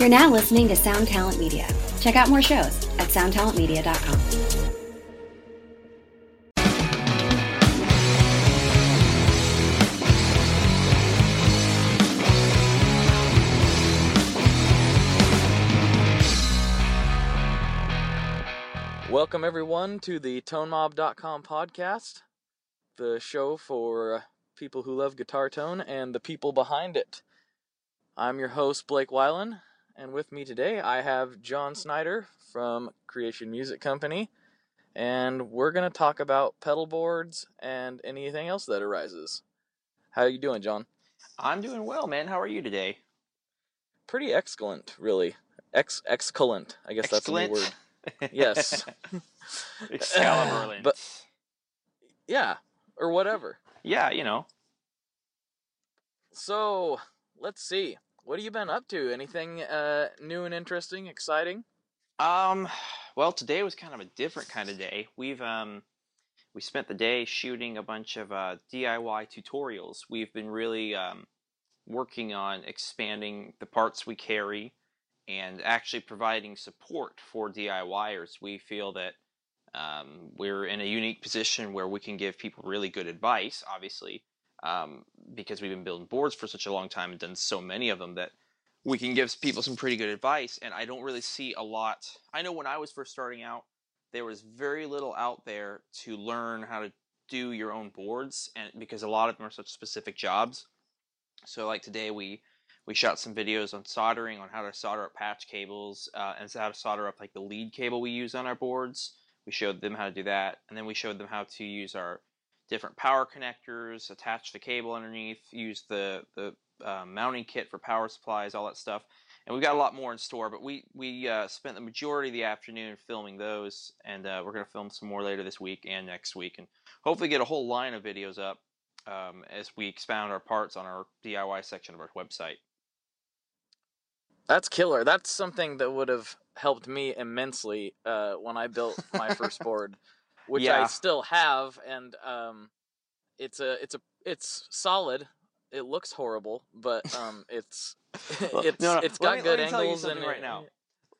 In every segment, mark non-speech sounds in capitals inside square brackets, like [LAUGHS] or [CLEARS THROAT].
You're now listening to Sound Talent Media. Check out more shows at soundtalentmedia.com. Welcome, everyone, to the ToneMob.com podcast, the show for people who love guitar tone and the people behind it. I'm your host, Blake Weiland, and with me today I have John Snyder from Creation Music Company, and we're going to talk about pedal boards and anything else that arises. How are you doing, John? I'm doing well, man. How are you today? Pretty excellent, really. Ex excellent. I guess that's a new word. Yes. [LAUGHS] [LAUGHS] Excalibur. but yeah, or whatever. yeah, you know. So let's see. What have you been up to? Anything uh, new and interesting, exciting? Um, well, today was kind of a different kind of day. We've um, we spent the day shooting a bunch of uh, DIY tutorials. We've been really um, working on expanding the parts we carry and actually providing support for DIYers. We feel that um, we're in a unique position where we can give people really good advice, obviously, um, because we've been building boards for such a long time and done so many of them that we can give people some pretty good advice. And I don't really see a lot. I know when I was first starting out, there was very little out there to learn how to do your own boards, and because a lot of them are such specific jobs. So, like today, we we shot some videos on soldering, on how to solder up patch cables, uh, and how to solder up like the lead cable we use on our boards. We showed them how to do that, and then we showed them how to use our different power connectors, attach the cable underneath, use the the uh, mounting kit for power supplies, all that stuff. And we've got a lot more in store, but we we uh, spent the majority of the afternoon filming those, and uh, we're going to film some more later this week and next week, and hopefully get a whole line of videos up um, as we expound our parts on our DIY section of our website. That's killer. That's something that would have helped me immensely uh, when I built my first [LAUGHS] board, which I still have, and um, it's a it's a it's solid. It looks horrible, but um, it's [LAUGHS] it's no, no, it's got me- good let me tell you angles and right it- now.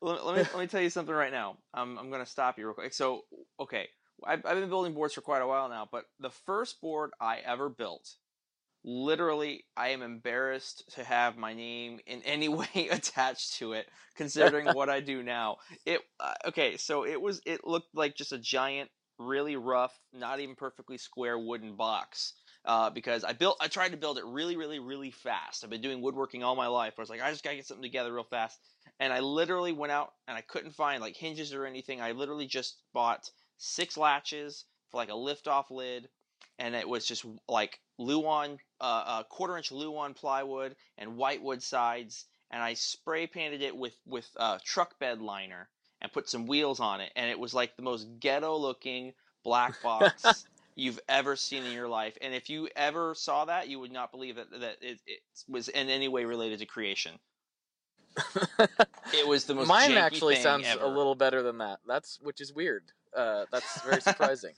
let, let me let me tell you something right now. I'm I'm gonna stop you real quick. So okay, I've, I've been building boards for quite a while now, but the first board I ever built, literally, I am embarrassed to have my name in any [LAUGHS] way attached to it, considering [LAUGHS] what I do now. It uh, okay, so it was it looked like just a giant, really rough, not even perfectly square wooden box. Uh, because I built, I tried to build it really, really, really fast. I've been doing woodworking all my life. I was like, I just gotta get something together real fast and I literally went out and I couldn't find like hinges or anything. I literally just bought six latches for like a lift off lid, and it was just like Luan, uh, uh, quarter inch Luan plywood and whitewood sides, and I spray painted it with with uh, truck bed liner and put some wheels on it, and it was like the most ghetto looking black [LAUGHS] box. You've ever seen in your life, and if you ever saw that, you would not believe that that it, it was in any way related to creation. It was the most. Mine actually sounds ever. a little better than that. That's which is weird. Uh, that's very [LAUGHS] surprising.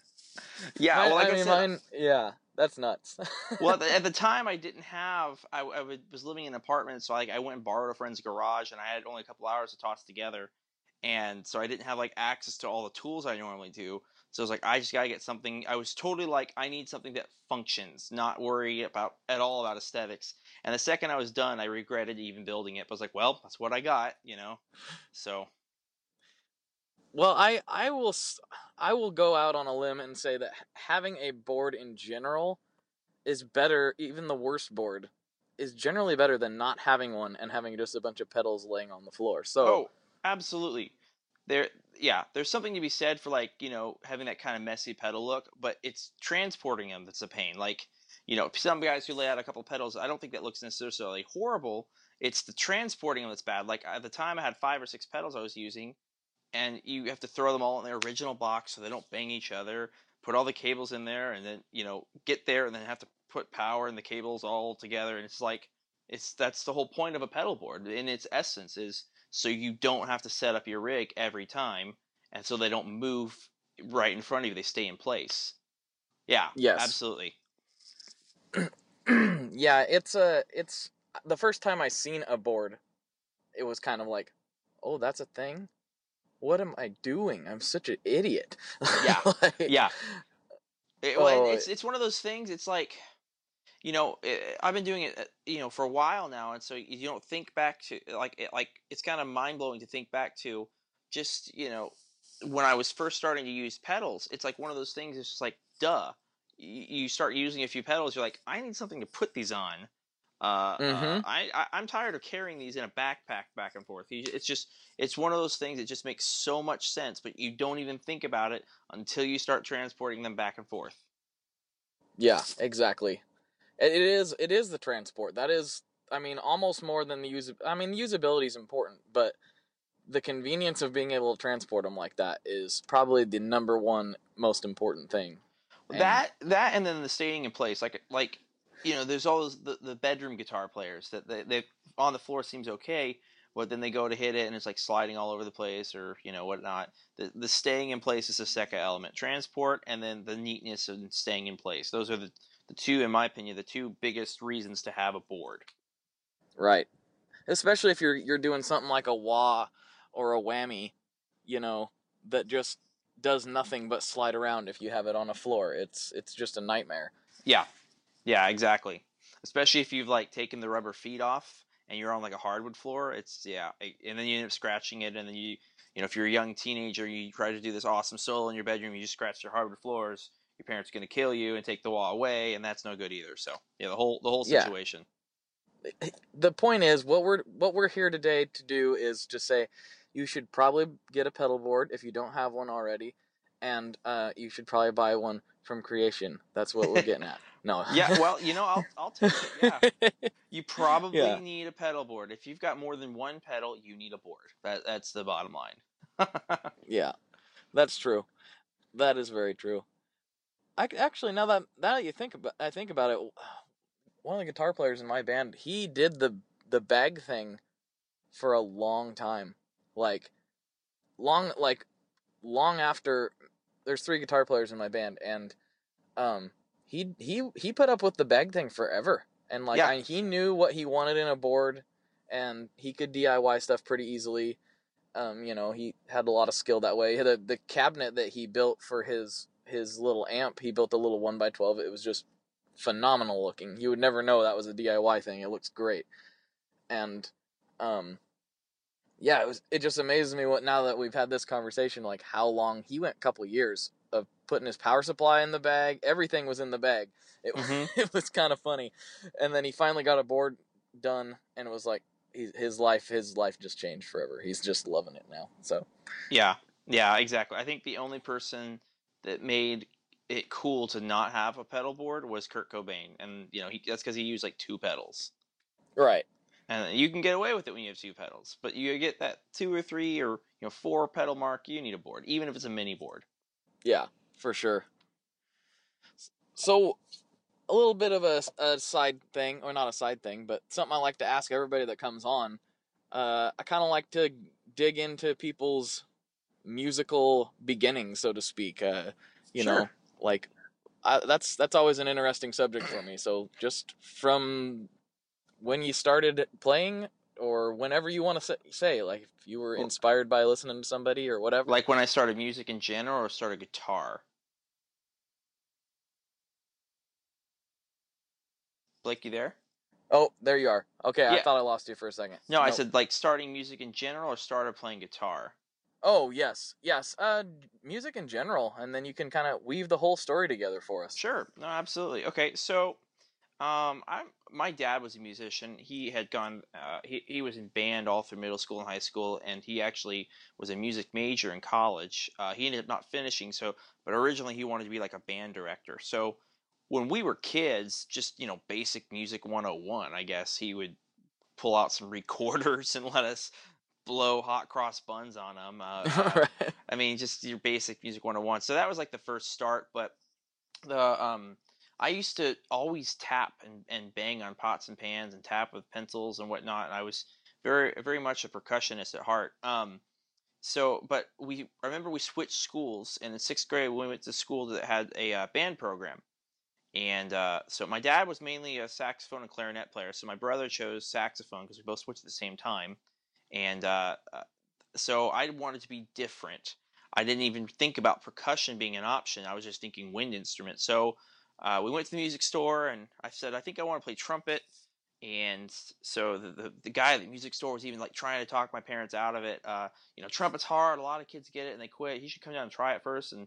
Yeah, Mine- well, like I, I mean, said, mine. Yeah, that's nuts. well, at [LAUGHS] the, at the time, I didn't have. I, I was living in an apartment, so like I went and borrowed a friend's garage, and I had only a couple hours to toss together, and so I didn't have like access to all the tools I normally do. So I was like, I just gotta get something. I was totally like, I need something that functions, not worry about at all about aesthetics. And the second I was done, I regretted even building it. But I was like, well, that's what I got, you know. So Well, I I will I will go out on a limb and say that having a board in general is better. Even the worst board is generally better than not having one and having just a bunch of pedals laying on the floor. So Oh, absolutely. There, yeah, there's something to be said for like you know having that kind of messy pedal look, but it's transporting them that's a pain. Like you know, some guys who lay out a couple pedals, I don't think that looks necessarily horrible. It's the transporting them that's bad. Like at the time, I had five or six pedals I was using, and you have to throw them all in their original box so they don't bang each other. Put all the cables in there, and then you know get there, and then have to put power and the cables all together, and it's like it's that's the whole point of a pedal board in its essence is so you don't have to set up your rig every time and so they don't move right in front of you they stay in place yeah Yes. absolutely [CLEARS THROAT] yeah, it's a it's the first time I seen a board it was kind of like, oh, that's a thing. What am I doing? I'm such an idiot. [LAUGHS] Yeah. Like, Yeah. It- well, Oh, it's it's one of those things. It's like, you know, eh, I've been doing it, uh, you know, for a while now, and so you don't think back to like it, like it's kind of mind blowing to think back to just you know when I was first starting to use pedals. It's like one of those things. It's just like, duh. You, start using a few pedals, you're like, I need something to put these on. Uh, uh, Mhm. I, I I'm tired of carrying these in a backpack back and forth. It's just it's one of those things that just makes so much sense, but you don't even think about it until you start transporting them back and forth. Yeah, exactly. It is it is the transport. That is I mean almost more than the use I mean usability is important, but the convenience of being able to transport them like that is probably the number one most important thing. And- that that and then the staying in place like like you know there's always the, the bedroom guitar players that they, they on the floor seems okay but then they go to hit it and it's like sliding all over the place or you know whatnot the, the staying in place is the second element transport and then the neatness and staying in place those are the, the two in my opinion the two biggest reasons to have a board Right. Especially if you're you're doing something like a wah or a whammy, you know, that just does nothing but slide around if you have it on a floor. It's it's just a nightmare. yeah yeah exactly especially if you've like taken the rubber feet off and you're on like a hardwood floor it's yeah and then you end up scratching it and then you you know if you're a young teenager you try to do this awesome solo in your bedroom you just scratch your hardwood floors your parents are going to kill you and take the wah away and that's no good either. So yeah the whole the whole Yeah. situation. The point is what we're what we're here today to do is to say you should probably get a pedal board if you don't have one already and uh, you should probably buy one from creation. That's what we're getting at. [LAUGHS] No. Yeah well you know i'll, I'll take it yeah. [LAUGHS] You probably Yeah. need a pedal board. If you've got more than one pedal you need a board. That that's the bottom line. [LAUGHS] Yeah. That's true. That is very true I actually now that now that you think about I think about it [SIGHS] one of the guitar players in my band he did the the bag thing for a long time. Like long like long after there's three guitar players in my band and um he he he put up with the bag thing forever. And like Yeah. I, he knew what he wanted in a board and he could DIY stuff pretty easily. Um you know he had a lot of skill that way. The the cabinet that he built for his his little amp he built a little 1 by 12 it was just phenomenal looking. You would never know that was a DIY thing. It looks great. And um yeah it was it just amazes me what now that we've had this conversation like how long he went a couple years of putting his power supply in the bag. Everything was in the bag. It, Mhm. [LAUGHS] it was kind of funny. And then he finally got a board done and it was like he, his life his life just changed forever. He's just loving it now so. Yeah, yeah, exactly. I think the only person that made it cool to not have a pedal board was Kurt Cobain, and you know he, that's because he used like two pedals, right and you can get away with it when you have two pedals. But you get that two or three or you know four pedal mark, you need a board, even if it's a mini board. Yeah, for sure. So, a little bit of a, a side thing, or not a side thing, but something I like to ask everybody that comes on. Uh, I kind of like to dig into people's musical beginning, so to speak. Uh, you know, like I, that's that's always an interesting subject for me. So, just from when you started playing, or whenever you want to say, say, like if you were inspired by listening to somebody or whatever. Like when I started music in general, or started guitar. Blake, you there? Oh, there you are. Okay, I thought I lost you for a second. No, I said like starting music in general, or started playing guitar. Oh, yes, yes. Uh, music in general, and then you can kind of weave the whole story together for us. Sure. No, absolutely. Okay, so um, I'm my dad was a musician. He had gone. Uh, he he was in band all through middle school and high school, and he actually was a music major in college. Uh, he ended up not finishing. So, but originally he wanted to be like a band director. So when we were kids, just you know, basic music 101, I guess he would pull out some [LAUGHS] recorders and let us blow hot cross buns on them. Uh, [LAUGHS] uh, Right. I mean, just your basic music 101. So that was like the first start, but the um I used to always tap and, and bang on pots and pans and tap with pencils and whatnot. And I was very very much a percussionist at heart. Um so but we I remember we switched schools and in sixth grade we went to school that had a uh, band program. And uh, so my dad was mainly a saxophone and clarinet player. So my brother chose saxophone because we both switched at the same time. And uh, uh, so I wanted to be different. I didn't even think about percussion being an option. I was just thinking wind instrument. So uh, we went to the music store, and I said, I think I want to play trumpet. And so the, the, the guy at the music store was even like trying to talk my parents out of it. Uh, you know, trumpet's hard. A lot of kids get it and they quit. He should come down and try it first. And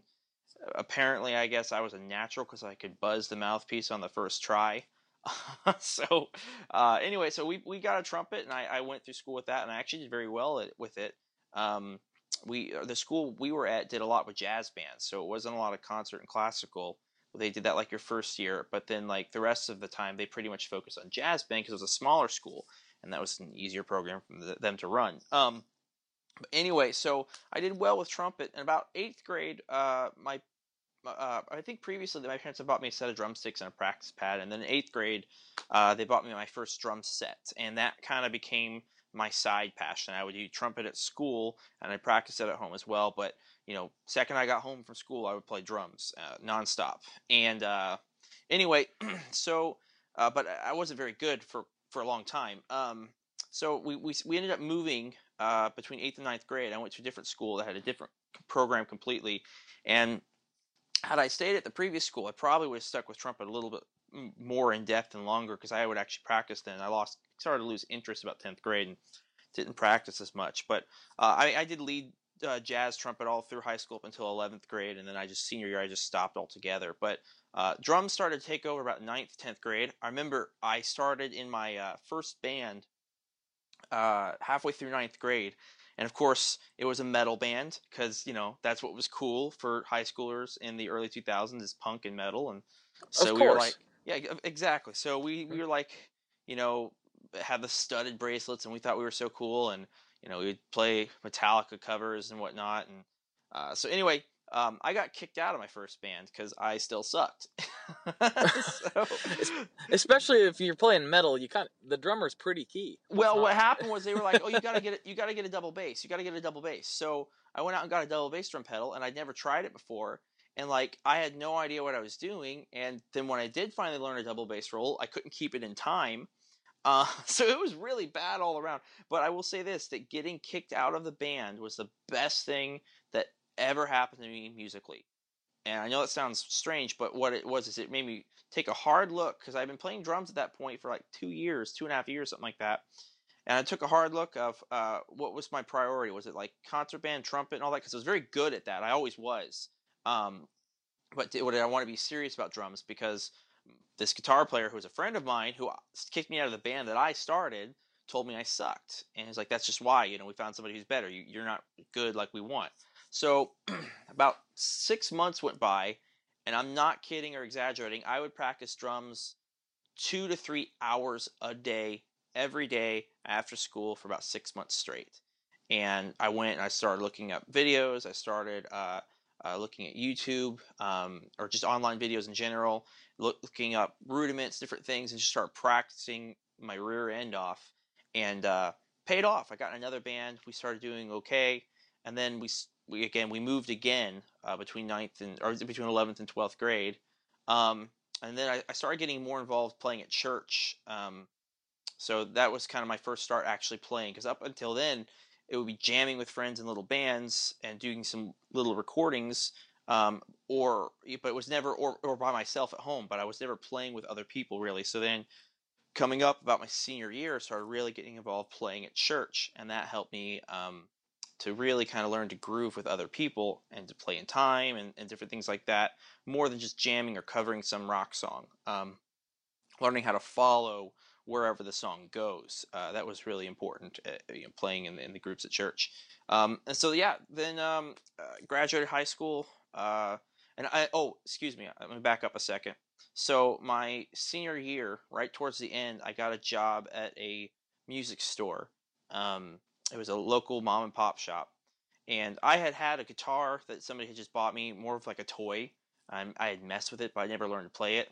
apparently, I guess I was a natural because I could buzz the mouthpiece on the first try. [LAUGHS] so uh, anyway, so we, we got a trumpet, and I, I went through school with that, and I actually did very well at, with it. Um, we uh, the school we were at did a lot with jazz bands, so it wasn't a lot of concert and classical. They did that like your first year, but then like the rest of the time, they pretty much focused on jazz band because it was a smaller school, and that was an easier program for them to run. Um, but anyway, so I did well with trumpet. In about eighth grade, uh, my uh, I think previously my parents had bought me a set of drumsticks and a practice pad, and then in eighth grade, uh, they bought me my first drum set, and that kind of became my side passion. I would do trumpet at school, and I practiced it at home as well. But you know, second I got home from school, I would play drums uh, nonstop. And uh, anyway, [CLEARS THROAT] so uh, but I wasn't very good for for a long time. Um, so we, we we ended up moving uh, between eighth and ninth grade. I went to a different school that had a different program completely, and had I stayed at the previous school, I probably would have stuck with trumpet a little bit more in depth and longer because I would actually practice then. I lost started to lose interest about tenth grade and didn't practice as much. But uh, I, I, did lead uh, jazz trumpet all through high school up until eleventh grade, and then I just senior year I just stopped altogether. But uh, drums started to take over about ninth, tenth grade. I remember I started in my uh, first band uh, halfway through ninth grade. And of course, it was a metal band because you know that's what was cool for high schoolers in the early 2000s is punk and metal, and so we were like, yeah, exactly. So we we were like, you know, had the studded bracelets, and we thought we were so cool, and you know, we'd play Metallica covers and whatnot, and uh, so anyway, um, I got kicked out of my first band because I still sucked. [LAUGHS] [LAUGHS] so, Especially if you're playing metal, you kind the drummer's pretty key. Well, what happened was they were like, "Oh, you gotta [LAUGHS] get it. You gotta get a double bass. You gotta get a double bass." So I went out and got a double bass drum pedal, and I'd never tried it before, and like I had no idea what I was doing. And then when I did finally learn a double bass roll, I couldn't keep it in time. Uh, so it was really bad all around. But I will say this: that getting kicked out of the band was the best thing ever happened to me musically. And I know that sounds strange, but what it was is it made me take a hard look because I've been playing drums at that point for like two years, two and a half years, something like that. And I took a hard look of uh, what was my priority. Was it like concert band, trumpet, and all that? Because I was very good at that. I always was. Um, but did, did I want to be serious about drums? Because this guitar player who was a friend of mine who kicked me out of the band that I started told me I sucked. And he's like, that's just why, you know, we found somebody who's better. You, you're not good like we want. So [CLEARS THROAT] about six months went by, and I'm not kidding or exaggerating. I would practice drums two to three hours a day, every day after school for about six months straight. And I went and I started looking up videos. I started uh, uh, looking at YouTube um, or just online videos in general, look, looking up rudiments, different things, and just start practicing my rear end off. And uh, paid off. I got another band. We started doing okay, and then we we again we moved again uh, between ninth and or between eleventh and twelfth grade, um, and then I, I, started getting more involved playing at church. Um, so that was kind of my first start actually playing because up until then it would be jamming with friends in little bands and doing some little recordings um, or but it was never or, or by myself at home but i was never playing with other people really so then coming up about my senior year I started really getting involved playing at church and that helped me um, to really kind of learn to groove with other people and to play in time and, and different things like that, more than just jamming or covering some rock song. Um, learning how to follow wherever the song goes. Uh, that was really important, uh, you know, playing in, in, the groups at church. Um, and so, yeah, then um, uh, graduated high school. Uh, and I, oh, excuse me, let me back up a second. So, my senior year, right towards the end, I got a job at a music store. Um, it was a local mom and pop shop, and I had had a guitar that somebody had just bought me, more of like a toy. Um, I had messed with it, but I never learned to play it.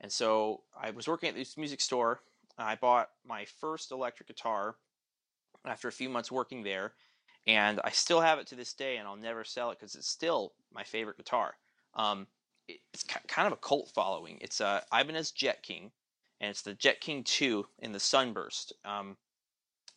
And so I was working at this music store. I bought my first electric guitar after a few months working there, and I still have it to this day, and I'll never sell it because it's still my favorite guitar. Um, it's kind of a cult following. It's uh, Ibanez Jet King, and it's the Jet King 2 in the Sunburst. Um,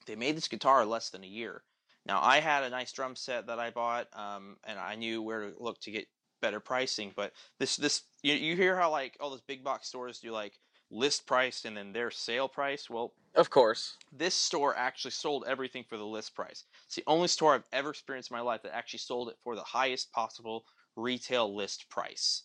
they made this guitar less than a year. Now I had a nice drum set that I bought, um, and I knew where to look to get better pricing. But this this you, you hear how like all those big box stores do like list price and then their sale price. Well, Of course. this store actually sold everything for the list price. It's the only store I've ever experienced in my life that actually sold it for the highest possible retail list price.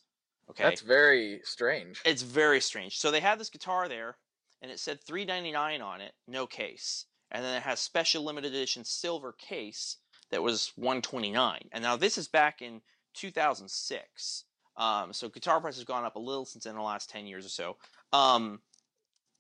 Okay, That's very strange. it's very strange. So they had this guitar there, and it said three ninety nine on it, no case, and then it has special limited edition silver case that was one twenty nine. And now this is back in two thousand six. Um, so guitar price has gone up a little since in the last ten years or so. Um,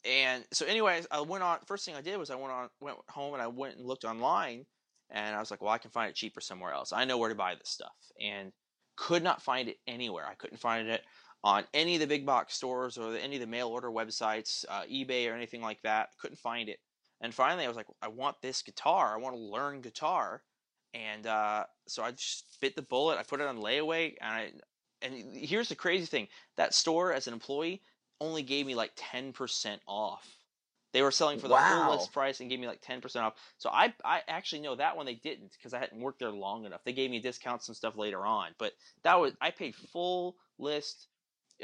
and so, anyways, I went on. First thing I did was I went on, went home, and I went and looked online, and I was like, well, I can find it cheaper somewhere else. I know where to buy this stuff, and could not find it anywhere. I couldn't find it on any of the big box stores or any of the mail order websites, uh, eBay or anything like that. Couldn't find it. And finally, I was like, I want this guitar. I want to learn guitar. And uh, so I just bit the bullet. I put it on layaway, and I. And here's the crazy thing: that store, as an employee, only gave me like ten percent off. They were selling for the Wow. full list price and gave me like ten percent off. So I I actually know that one they didn't because I hadn't worked there long enough. They gave me discounts and stuff later on, but that was I paid full list,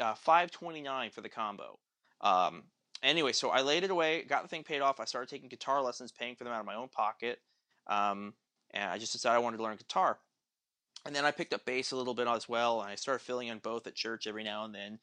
uh, five twenty nine for the combo. Um, anyway, so I laid it away, got the thing paid off. I started taking guitar lessons, paying for them out of my own pocket, um, and I just decided I wanted to learn guitar. And then I picked up bass a little bit as well, and I started filling in both at church every now and then,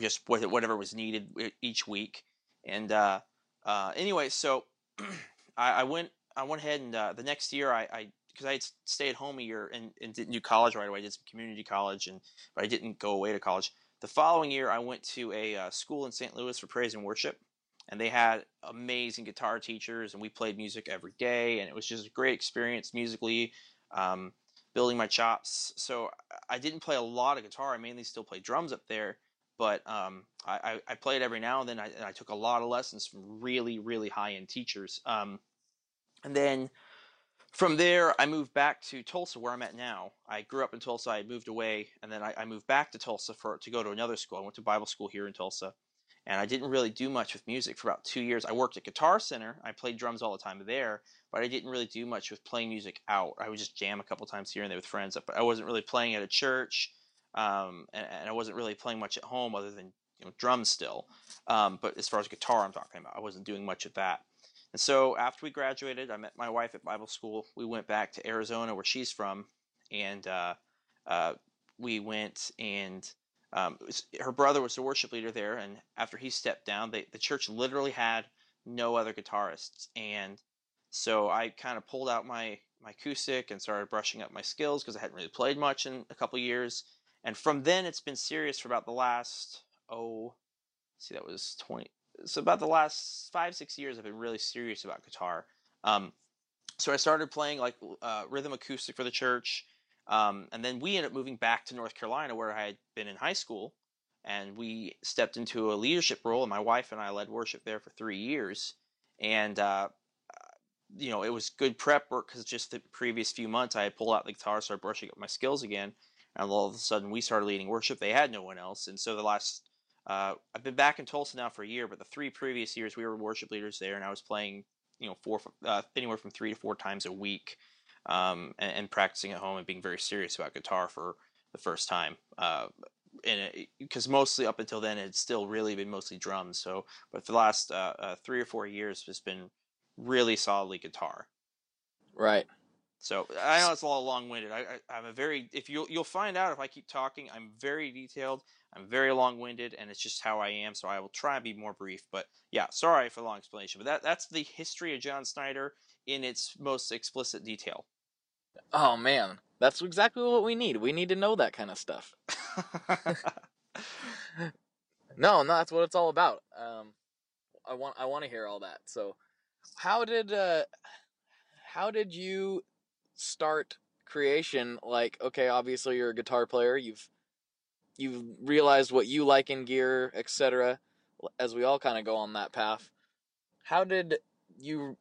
just whatever was needed each week. And uh, uh, anyway, so [CLEARS THROAT] I, I went I went ahead and uh, the next year I, because I had stayed home a year and, and didn't do college right away. I did some community college and but I didn't go away to college. The following year I went to a uh, school in St. Louis for praise and worship, and they had amazing guitar teachers and we played music every day and it was just a great experience musically. Um, building my chops. So I didn't play a lot of guitar. I mainly still play drums up there, but um, I, I, played every now and then. I, and I took a lot of lessons from really, really high end teachers. Um, and then from there, I moved back to Tulsa, where I'm at now. I grew up in Tulsa. I moved away, and then I, I moved back to Tulsa for to go to another school. I went to Bible school here in Tulsa, and I didn't really do much with music for about two years. I worked at Guitar Center. I played drums all the time there, but I didn't really do much with playing music out. I would just jam a couple times here and there with friends, but I wasn't really playing at a church, um, and, and I wasn't really playing much at home other than you know drums still. Um, but as far as guitar, I'm talking about, I wasn't doing much of that. And so after we graduated, I met my wife at Bible school. We went back to Arizona, where she's from, and uh, uh, we went and um, was- her brother was the worship leader there. And after he stepped down, they, the church literally had no other guitarists. And so I kind of pulled out my my acoustic and started brushing up my skills because I hadn't really played much in a couple years. And from then, it's been serious for about the last oh, see, that was twenty so about the last five six years i've been really serious about guitar um, so i started playing like uh, rhythm acoustic for the church um, and then we ended up moving back to north carolina where i had been in high school and we stepped into a leadership role and my wife and i led worship there for three years and uh, you know it was good prep work because just the previous few months i had pulled out the guitar started brushing up my skills again and all of a sudden we started leading worship. They had no one else and so the last uh, I've been back in Tulsa now for a year, but the three previous years we were worship leaders there, and I was playing, you know, four uh, anywhere from three to four times a week, um, and, and practicing at home and being very serious about guitar for the first time. Uh, and because mostly up until then it's still really been mostly drums. So, but for the last uh, uh, three or four years, it's been really solidly guitar. Right. So I know it's a little long-winded. I, I, I'm a very if you you'll find out if I keep talking. I'm very detailed. I'm very long-winded, and it's just how I am. So I will try and be more brief. But yeah, sorry for the long explanation. But that that's the history of John Snyder in its most explicit detail. Oh man, that's exactly what we need. We need to know that kind of stuff. [LAUGHS] [LAUGHS] No, no, that's what it's all about. Um, I want I want to hear all that. So, how did uh, how did you start creation? Like, okay, obviously you're a guitar player. You've you've realized what you like in gear, etc. As we all kind of go on that path. How did you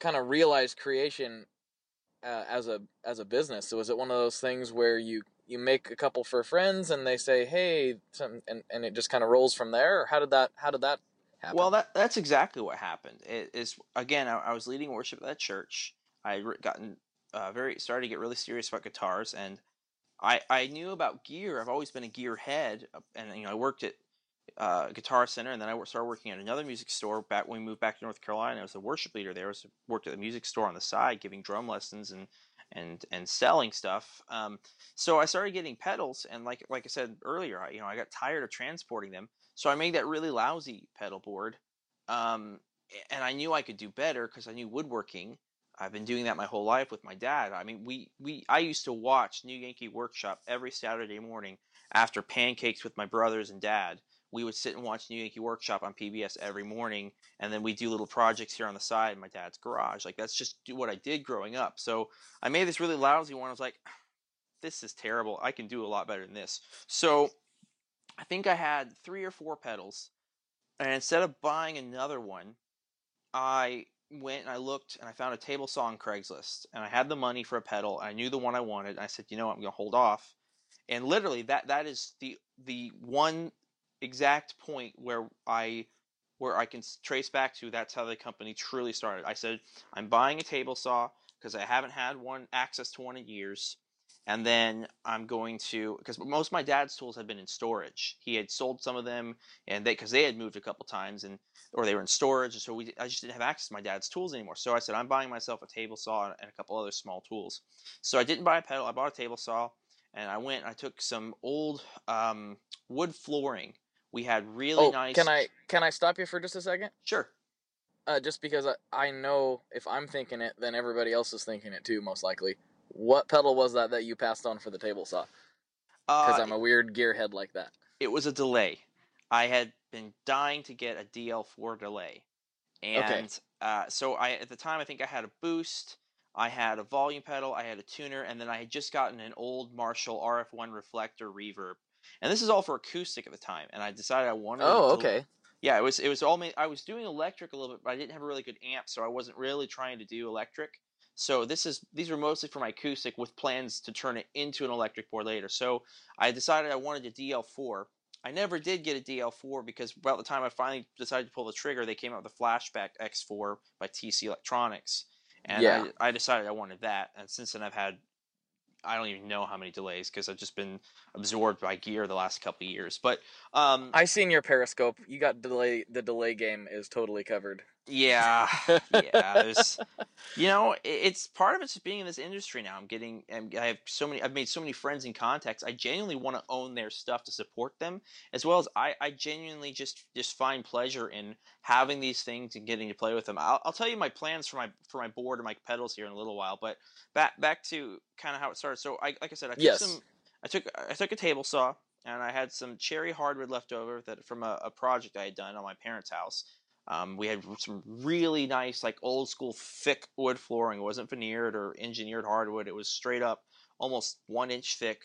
kind of realize creation uh, as a as a business? So was it one of those things where you you make a couple for friends and they say, "Hey," and and it just kind of rolls from there? Or how did that how did that happened? Well, that that's exactly what happened. It is again, I, I was leading worship at that church. I gotten uh, very started to get really serious about guitars, and I I knew about gear. I've always been a gear head, uh, and you know I worked at uh, Guitar Center, and then I started working at another music store back when we moved back to North Carolina. I was a worship leader there. I was worked at the music store on the side, giving drum lessons and and and selling stuff. Um, so I started getting pedals, and like like I said earlier, I, you know I got tired of transporting them, so I made that really lousy pedal board. Um, and I knew I could do better because I knew woodworking. I've been doing that my whole life with my dad. I mean, we, we I used to watch New Yankee Workshop every Saturday morning after pancakes with my brothers and dad. We would sit and watch New Yankee Workshop on PBS every morning, and then we do little projects here on the side in my dad's garage. Like that's just what I did growing up. So I made this really lousy one. I was like, [SIGHS] this is terrible. I can do a lot better than this. So I think I had three or four pedals, and instead of buying another one, I went and I looked and I found a table saw on Craigslist, and I had the money for a pedal. I knew the one I wanted. I said, you know, what, I'm going to hold off. And literally, that that is the the one exact point where I where I can trace back to. That's how the company truly started. I said, I'm buying a table saw because I haven't had one access to one in years and then I'm going to because most of my dad's tools had been in storage. He had sold some of them, and they because they had moved a couple times and or they were in storage, so we I just didn't have access to my dad's tools anymore. So I said I'm buying myself a table saw and a couple other small tools. So I didn't buy a pedal. I bought a table saw, and I went. I took some old um, wood flooring. We had really oh, nice. Can I can I stop you for just a second? Sure. Uh, just because I, I know if I'm thinking it, then everybody else is thinking it too, most likely. What pedal was that that you passed on for the table saw? Because Uh, I'm a weird gearhead like that. it was a delay. I had been dying to get a DL4 delay, and uh, so I at the time I think I had a boost, I had a volume pedal, I had a tuner, and then I had just gotten an old Marshall RF1 reflector reverb, and this is all for acoustic at the time. And I decided I wanted. Oh, okay. Yeah, it was it was all made. I was doing electric a little bit, but I didn't have a really good amp, so I wasn't really trying to do electric. So this is these were mostly for my acoustic with plans to turn it into an electric board later. So I decided I wanted a DL4. I never did get a DL4 because about the time I finally decided to pull the trigger, they came out with the Flashback X4 by TC Electronics, and Yeah. I, I decided I wanted that. And since then, I've had I don't even know how many delays because I've just been absorbed by gear the last couple of years. But um, I seen your Periscope. You got delay. The delay game is totally covered. Yeah, [LAUGHS] yeah. There's, [LAUGHS] you know, it's part of it's being in this industry now. I'm getting, I have so many. I've made so many friends and contacts. I genuinely want to own their stuff to support them, as well as I, I genuinely just just find pleasure in having these things and getting to play with them. I'll, I'll tell you my plans for my for my board and my pedals here in a little while. But back back to kind of how it started. So I, like I said, I took Yes. some. I took I took a table saw and I had some cherry hardwood left over that from a, a project I had done on my parents' house. Um, we had some really nice, like old school thick wood flooring. It wasn't veneered or engineered hardwood. It was straight up, almost one inch thick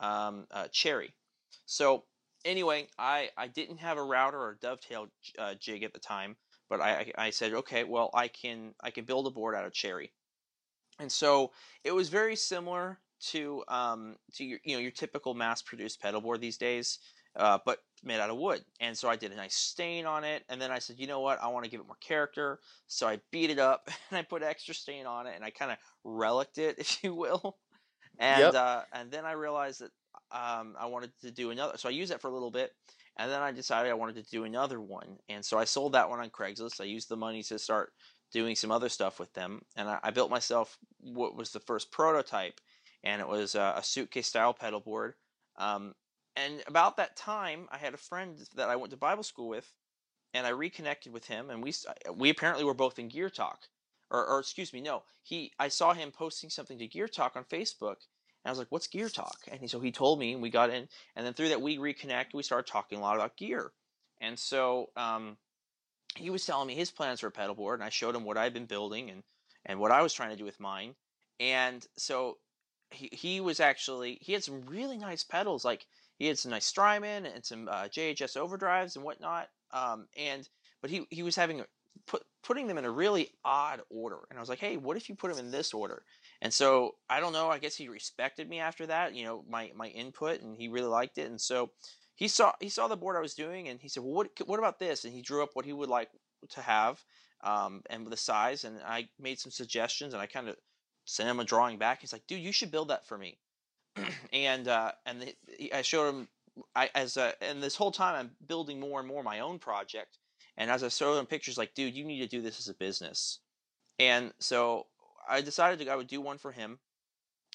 um, uh, cherry. So anyway, I, I didn't have a router or dovetail uh, jig at the time, but I, I said, okay, well I can I can build a board out of cherry, and so it was very similar to um, to your you know your typical mass produced pedal board these days uh, but made out of wood. And so I did a nice stain on it, and then I said, you know what, I want to give it more character. So I beat it up [LAUGHS] and I put extra stain on it, and I kind of relicked it, [LAUGHS] if you will. And Yep. uh, and then I realized that um, I wanted to do another. So I used that for a little bit, and then I decided I wanted to do another one. And so I sold that one on Craigslist. I used the money to start doing some other stuff with them, and I, I built myself what was the first prototype, and it was uh, a suitcase style pedal board. Um, and about that time, I had a friend that I went to Bible school with, and I reconnected with him, and we we apparently were both in Gear Talk, or, or excuse me, no, he I saw him posting something to Gear Talk on Facebook, and I was like, "What's Gear Talk?" And he, so he told me, and we got in, and then through that we reconnected, we started talking a lot about gear, and so um, he was telling me his plans for a pedal board, and I showed him what I'd been building and and what I was trying to do with mine, and so he he was actually he had some really nice pedals like he had some nice Strymon and some uh, JHS overdrives and whatnot. Um, and but he he was having put putting them in a really odd order, and I was like, hey, what if you put them in this order? And so I don't know. I guess he respected me after that. You know, my my input, and he really liked it. And so he saw he saw the board I was doing, and he said, "Well, what what about this?" And he drew up what he would like to have, um, and the size. And I made some suggestions, and I kind of sent him a drawing back. He's like, "Dude, you should build that for me." [CLEARS THROAT] and uh, and the, I showed him I as a, and this whole time I'm building more and more my own project. And as I showed him pictures, like, dude, you need to do this as a business. And so I decided to, I would do one for him.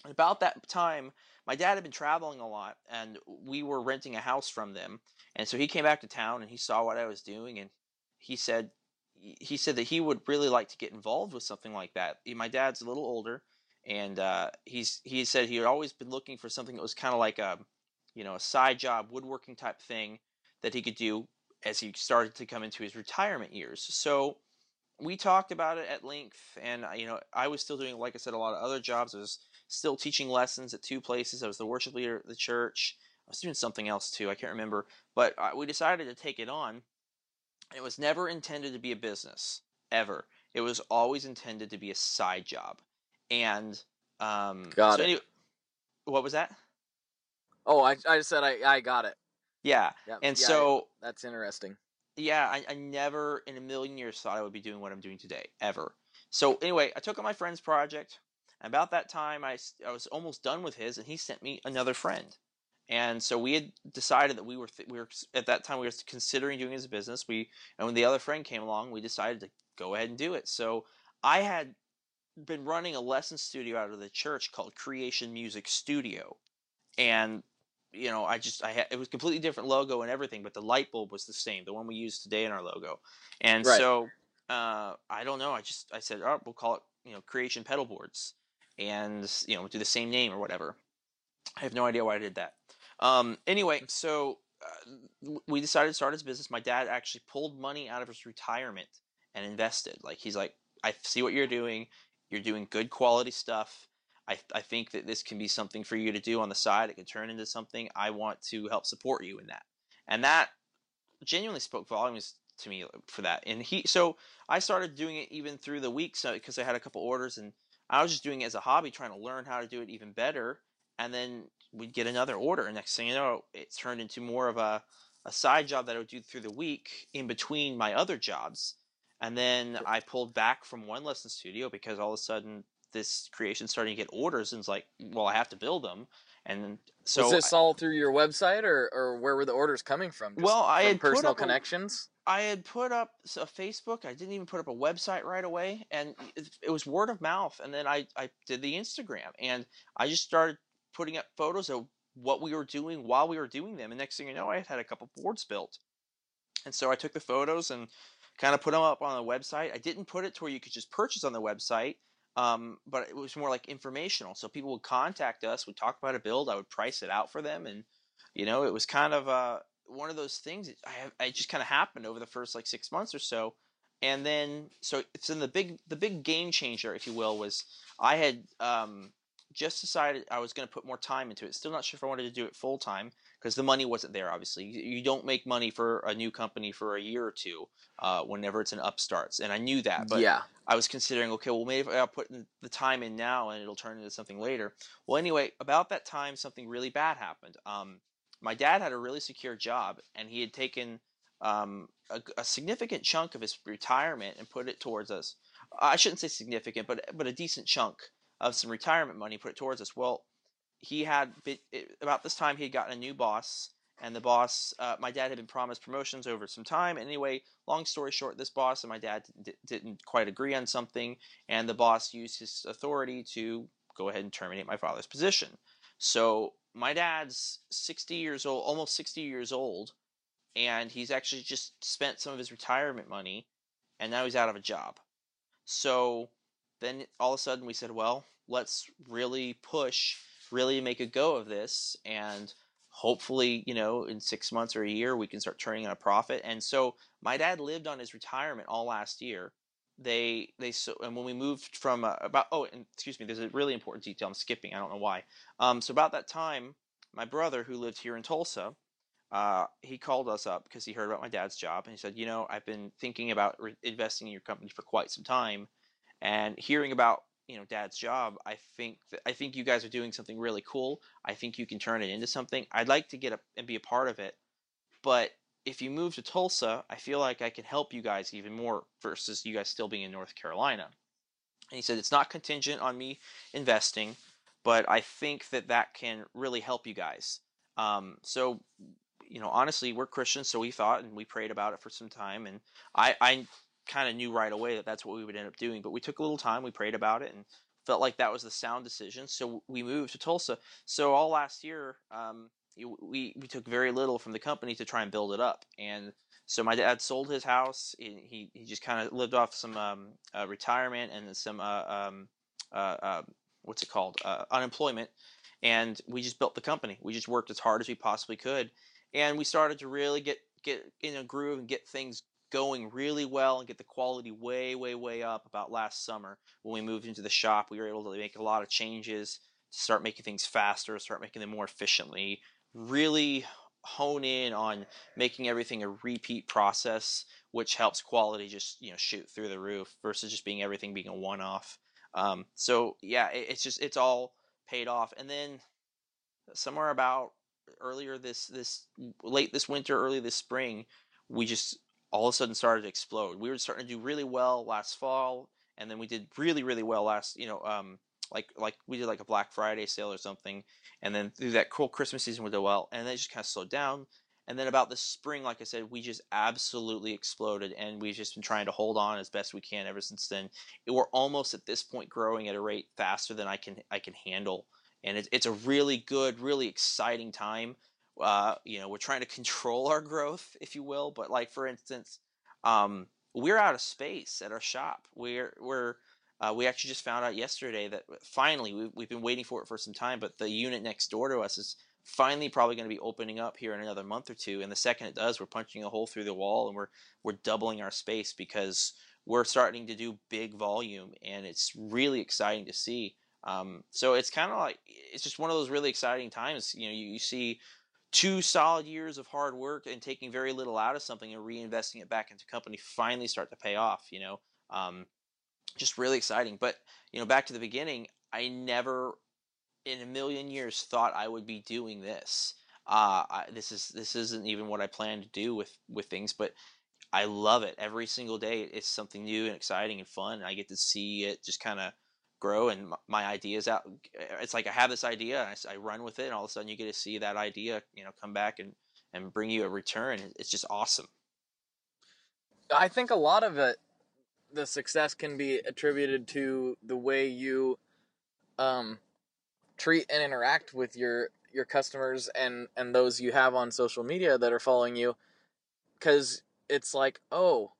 And about that time, my dad had been traveling a lot, and we were renting a house from them. And so he came back to town, and he saw what I was doing, and he said, he said that he would really like to get involved with something like that. My dad's a little older, and uh, he's he said he had always been looking for something that was kind of like a, you know, a side job, woodworking type thing that he could do as he started to come into his retirement years. So we talked about it at length, and you know, I was still doing, like I said, a lot of other jobs. I was still teaching lessons at two places. I was the worship leader at the church. I was doing something else too. I can't remember, but uh, we decided to take it on. It was never intended to be a business ever. It was always intended to be a side job, and um, got so it. Anyway, what was that? Oh, I I said I I got it. Yeah, Yep. and Yeah, so that's interesting. yeah, I, I never in a million years thought I would be doing what I'm doing today, ever. So anyway, I took on my friend's project. And about that time, I I was almost done with his, and he sent me another friend. And so we had decided that we were th- we were at that time we were considering doing a business. We and when the other friend came along, we decided to go ahead and do it. So I had been running a lesson studio out of the church called Creation Music Studio, and you know I just I had it was completely different logo and everything, but the light bulb was the same, the one we use today in our logo. And Right. so uh, I don't know. I just I said, oh, we'll call it you know Creation Pedal Boards, and you know do the same name or whatever. I have no idea why I did that. Um, anyway, so uh, we decided to start his business. My dad actually pulled money out of his retirement and invested. Like he's like, I see what you're doing. You're doing good quality stuff. I, I think that this can be something for you to do on the side. It can turn into something. I want to help support you in that. And that genuinely spoke volumes to me uh, for that. And he, so I started doing it even through the weeks because I had a couple orders and I was just doing it as a hobby, trying to learn how to do it even better. And then we'd get another order. And next thing you know, it turned into more of a, a side job that I would do through the week in between my other jobs. And then I pulled back from one lesson studio because all of a sudden this creation starting to get orders and it's like, well, I have to build them. And so was this I- all through your website, or or where were the orders coming from? Just Well, I from had personal connections. I had put up a Facebook. I didn't even put up a website right away, and it, it was word of mouth. And then I, I did the Instagram, and I just started putting up photos of what we were doing while we were doing them. And next thing you know, I had had a couple boards built. And so I took the photos and kind of put them up on the website. I didn't put it to where you could just purchase on the website, um, but it was more like informational. So people would contact us, would talk about a build, I would price it out for them, and you know, it was kind of uh, one of those things. I have, it just kind of happened over the first like six months or so, and then so it's in the big the big game changer, if you will, was I had um, just decided I was going to put more time into it. Still not sure if I wanted to do it full time because the money wasn't there. Obviously, you, don't make money for a new company for a year or two uh, whenever it's an upstarts, and I knew that. But yeah, I was considering, okay, well, maybe I'll put the time in now and it'll turn into something later. Well, anyway, about that time, something really bad happened. Um, my dad had a really secure job, and he had taken um, a, a significant chunk of his retirement and put it towards us. I shouldn't say significant, but but a decent chunk of some retirement money put it towards us. Well, he had about this time he had gotten a new boss, and the boss, uh, my dad had been promised promotions over some time. Anyway, long story short, this boss and my dad d- didn't quite agree on something, and the boss used his authority to go ahead and terminate my father's position. So my dad's 60 years old, almost 60 years old, and he's actually just spent some of his retirement money, and now he's out of a job. So then all of a sudden we said, well, let's really push, really make a go of this, and hopefully, you know, in six months or a year, we can start turning in a profit. And so my dad lived on his retirement all last year. They they so and when we moved from uh, about oh and excuse me, there's a really important detail I'm skipping. I don't know why. Um, so about that time, my brother who lived here in Tulsa, uh, he called us up because he heard about my dad's job and he said, you know, I've been thinking about re- investing in your company for quite some time, and hearing about you know dad's job, I think I think you guys are doing something really cool. I think you can turn it into something. I'd like to get up and be a part of it. but if you move to Tulsa, I feel like I can help you guys even more versus you guys still being in North Carolina. And he said, It's not contingent on me investing, but I think that that can really help you guys. Um, so, you know, honestly, we're Christians, so we thought and we prayed about it for some time. And I, I kind of knew right away that that's what we would end up doing. But we took a little time, we prayed about it, and felt like that was the sound decision. So we moved to Tulsa. So all last year, um, we we took very little from the company to try and build it up. And so my dad sold his house. He he just kind of lived off some um, uh, retirement and some uh, um, uh, uh what's it called uh, unemployment. And we just built the company. We just worked as hard as we possibly could, and we started to really get get in a groove and get things going really well and get the quality way way way up about last summer when we moved into the shop we were able to make a lot of changes to start making things faster start making them more efficiently really hone in on making everything a repeat process, which helps quality just you know shoot through the roof versus just being everything being a one off. Um, so yeah, it, it's just it's all paid off. And then somewhere about earlier this this late this winter, early this spring, we just all of a sudden started to explode. We were starting to do really well last fall, and then we did really really well last you know um, like like we did like a Black Friday sale or something, and then through that cool Christmas season we did well, and then it just kind of slowed down. And then about the spring, like I said, we just absolutely exploded, and we've just been trying to hold on as best we can ever since then. We're almost at this point growing at a rate faster than I can I can handle, and it's it's a really good, really exciting time. Uh, you know, we're trying to control our growth, if you will, but like for instance, um, we're out of space at our shop. We're we're uh, we actually just found out yesterday that finally we, we've been waiting for it for some time, but the unit next door to us is finally probably going to be opening up here in another month or two. And the second it does, we're punching a hole through the wall and we're we're doubling our space because we're starting to do big volume, and it's really exciting to see. Um, so it's kind of like it's just one of those really exciting times. You know, you, you see two solid years of hard work and taking very little out of something and reinvesting it back into company finally start to pay off. You know, um, just really exciting. But you know, back to the beginning, I never in a million years thought I would be doing this. Uh, I, this is this isn't even what I plan to do with with things, but I love it every single day. It's something new and exciting and fun. I get to see it just kind of grow and my ideas out. It's like I have this idea, I, I run with it, and all of a sudden you get to see that idea, you know, come back and and bring you a return. It's just awesome. I think a lot of it the success can be attributed to the way you um, treat and interact with your your customers and and those you have on social media that are following you because it's like oh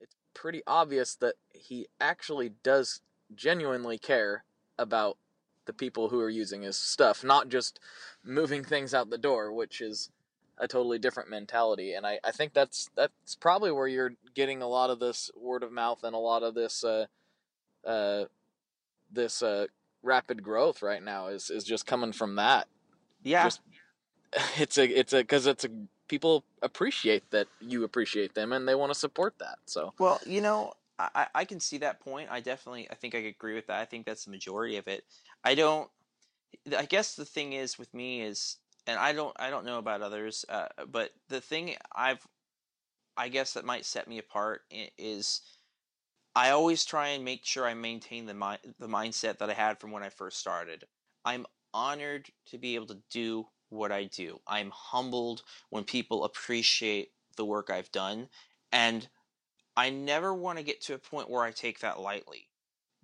it's pretty obvious that he actually does genuinely care about the people who are using his stuff not just moving things out the door which is a totally different mentality. And I, I think that's that's probably where you're getting a lot of this word of mouth and a lot of this uh, uh, this uh, rapid growth right now is is just coming from that. Yeah, just, [LAUGHS] it's a it's a because it's a people appreciate that you appreciate them and they want to support that. So well, you know. I, I can see that point. I definitely, I think I agree with that. I think that's the majority of it. I don't. I guess the thing is with me is and I don't I don't know about others, uh, but the thing I've I guess that might set me apart is I always try and make sure I maintain the mi- the mindset that I had from when I first started. I'm honored to be able to do what I do. I'm humbled when people appreciate the work I've done and I never want to get to a point where I take that lightly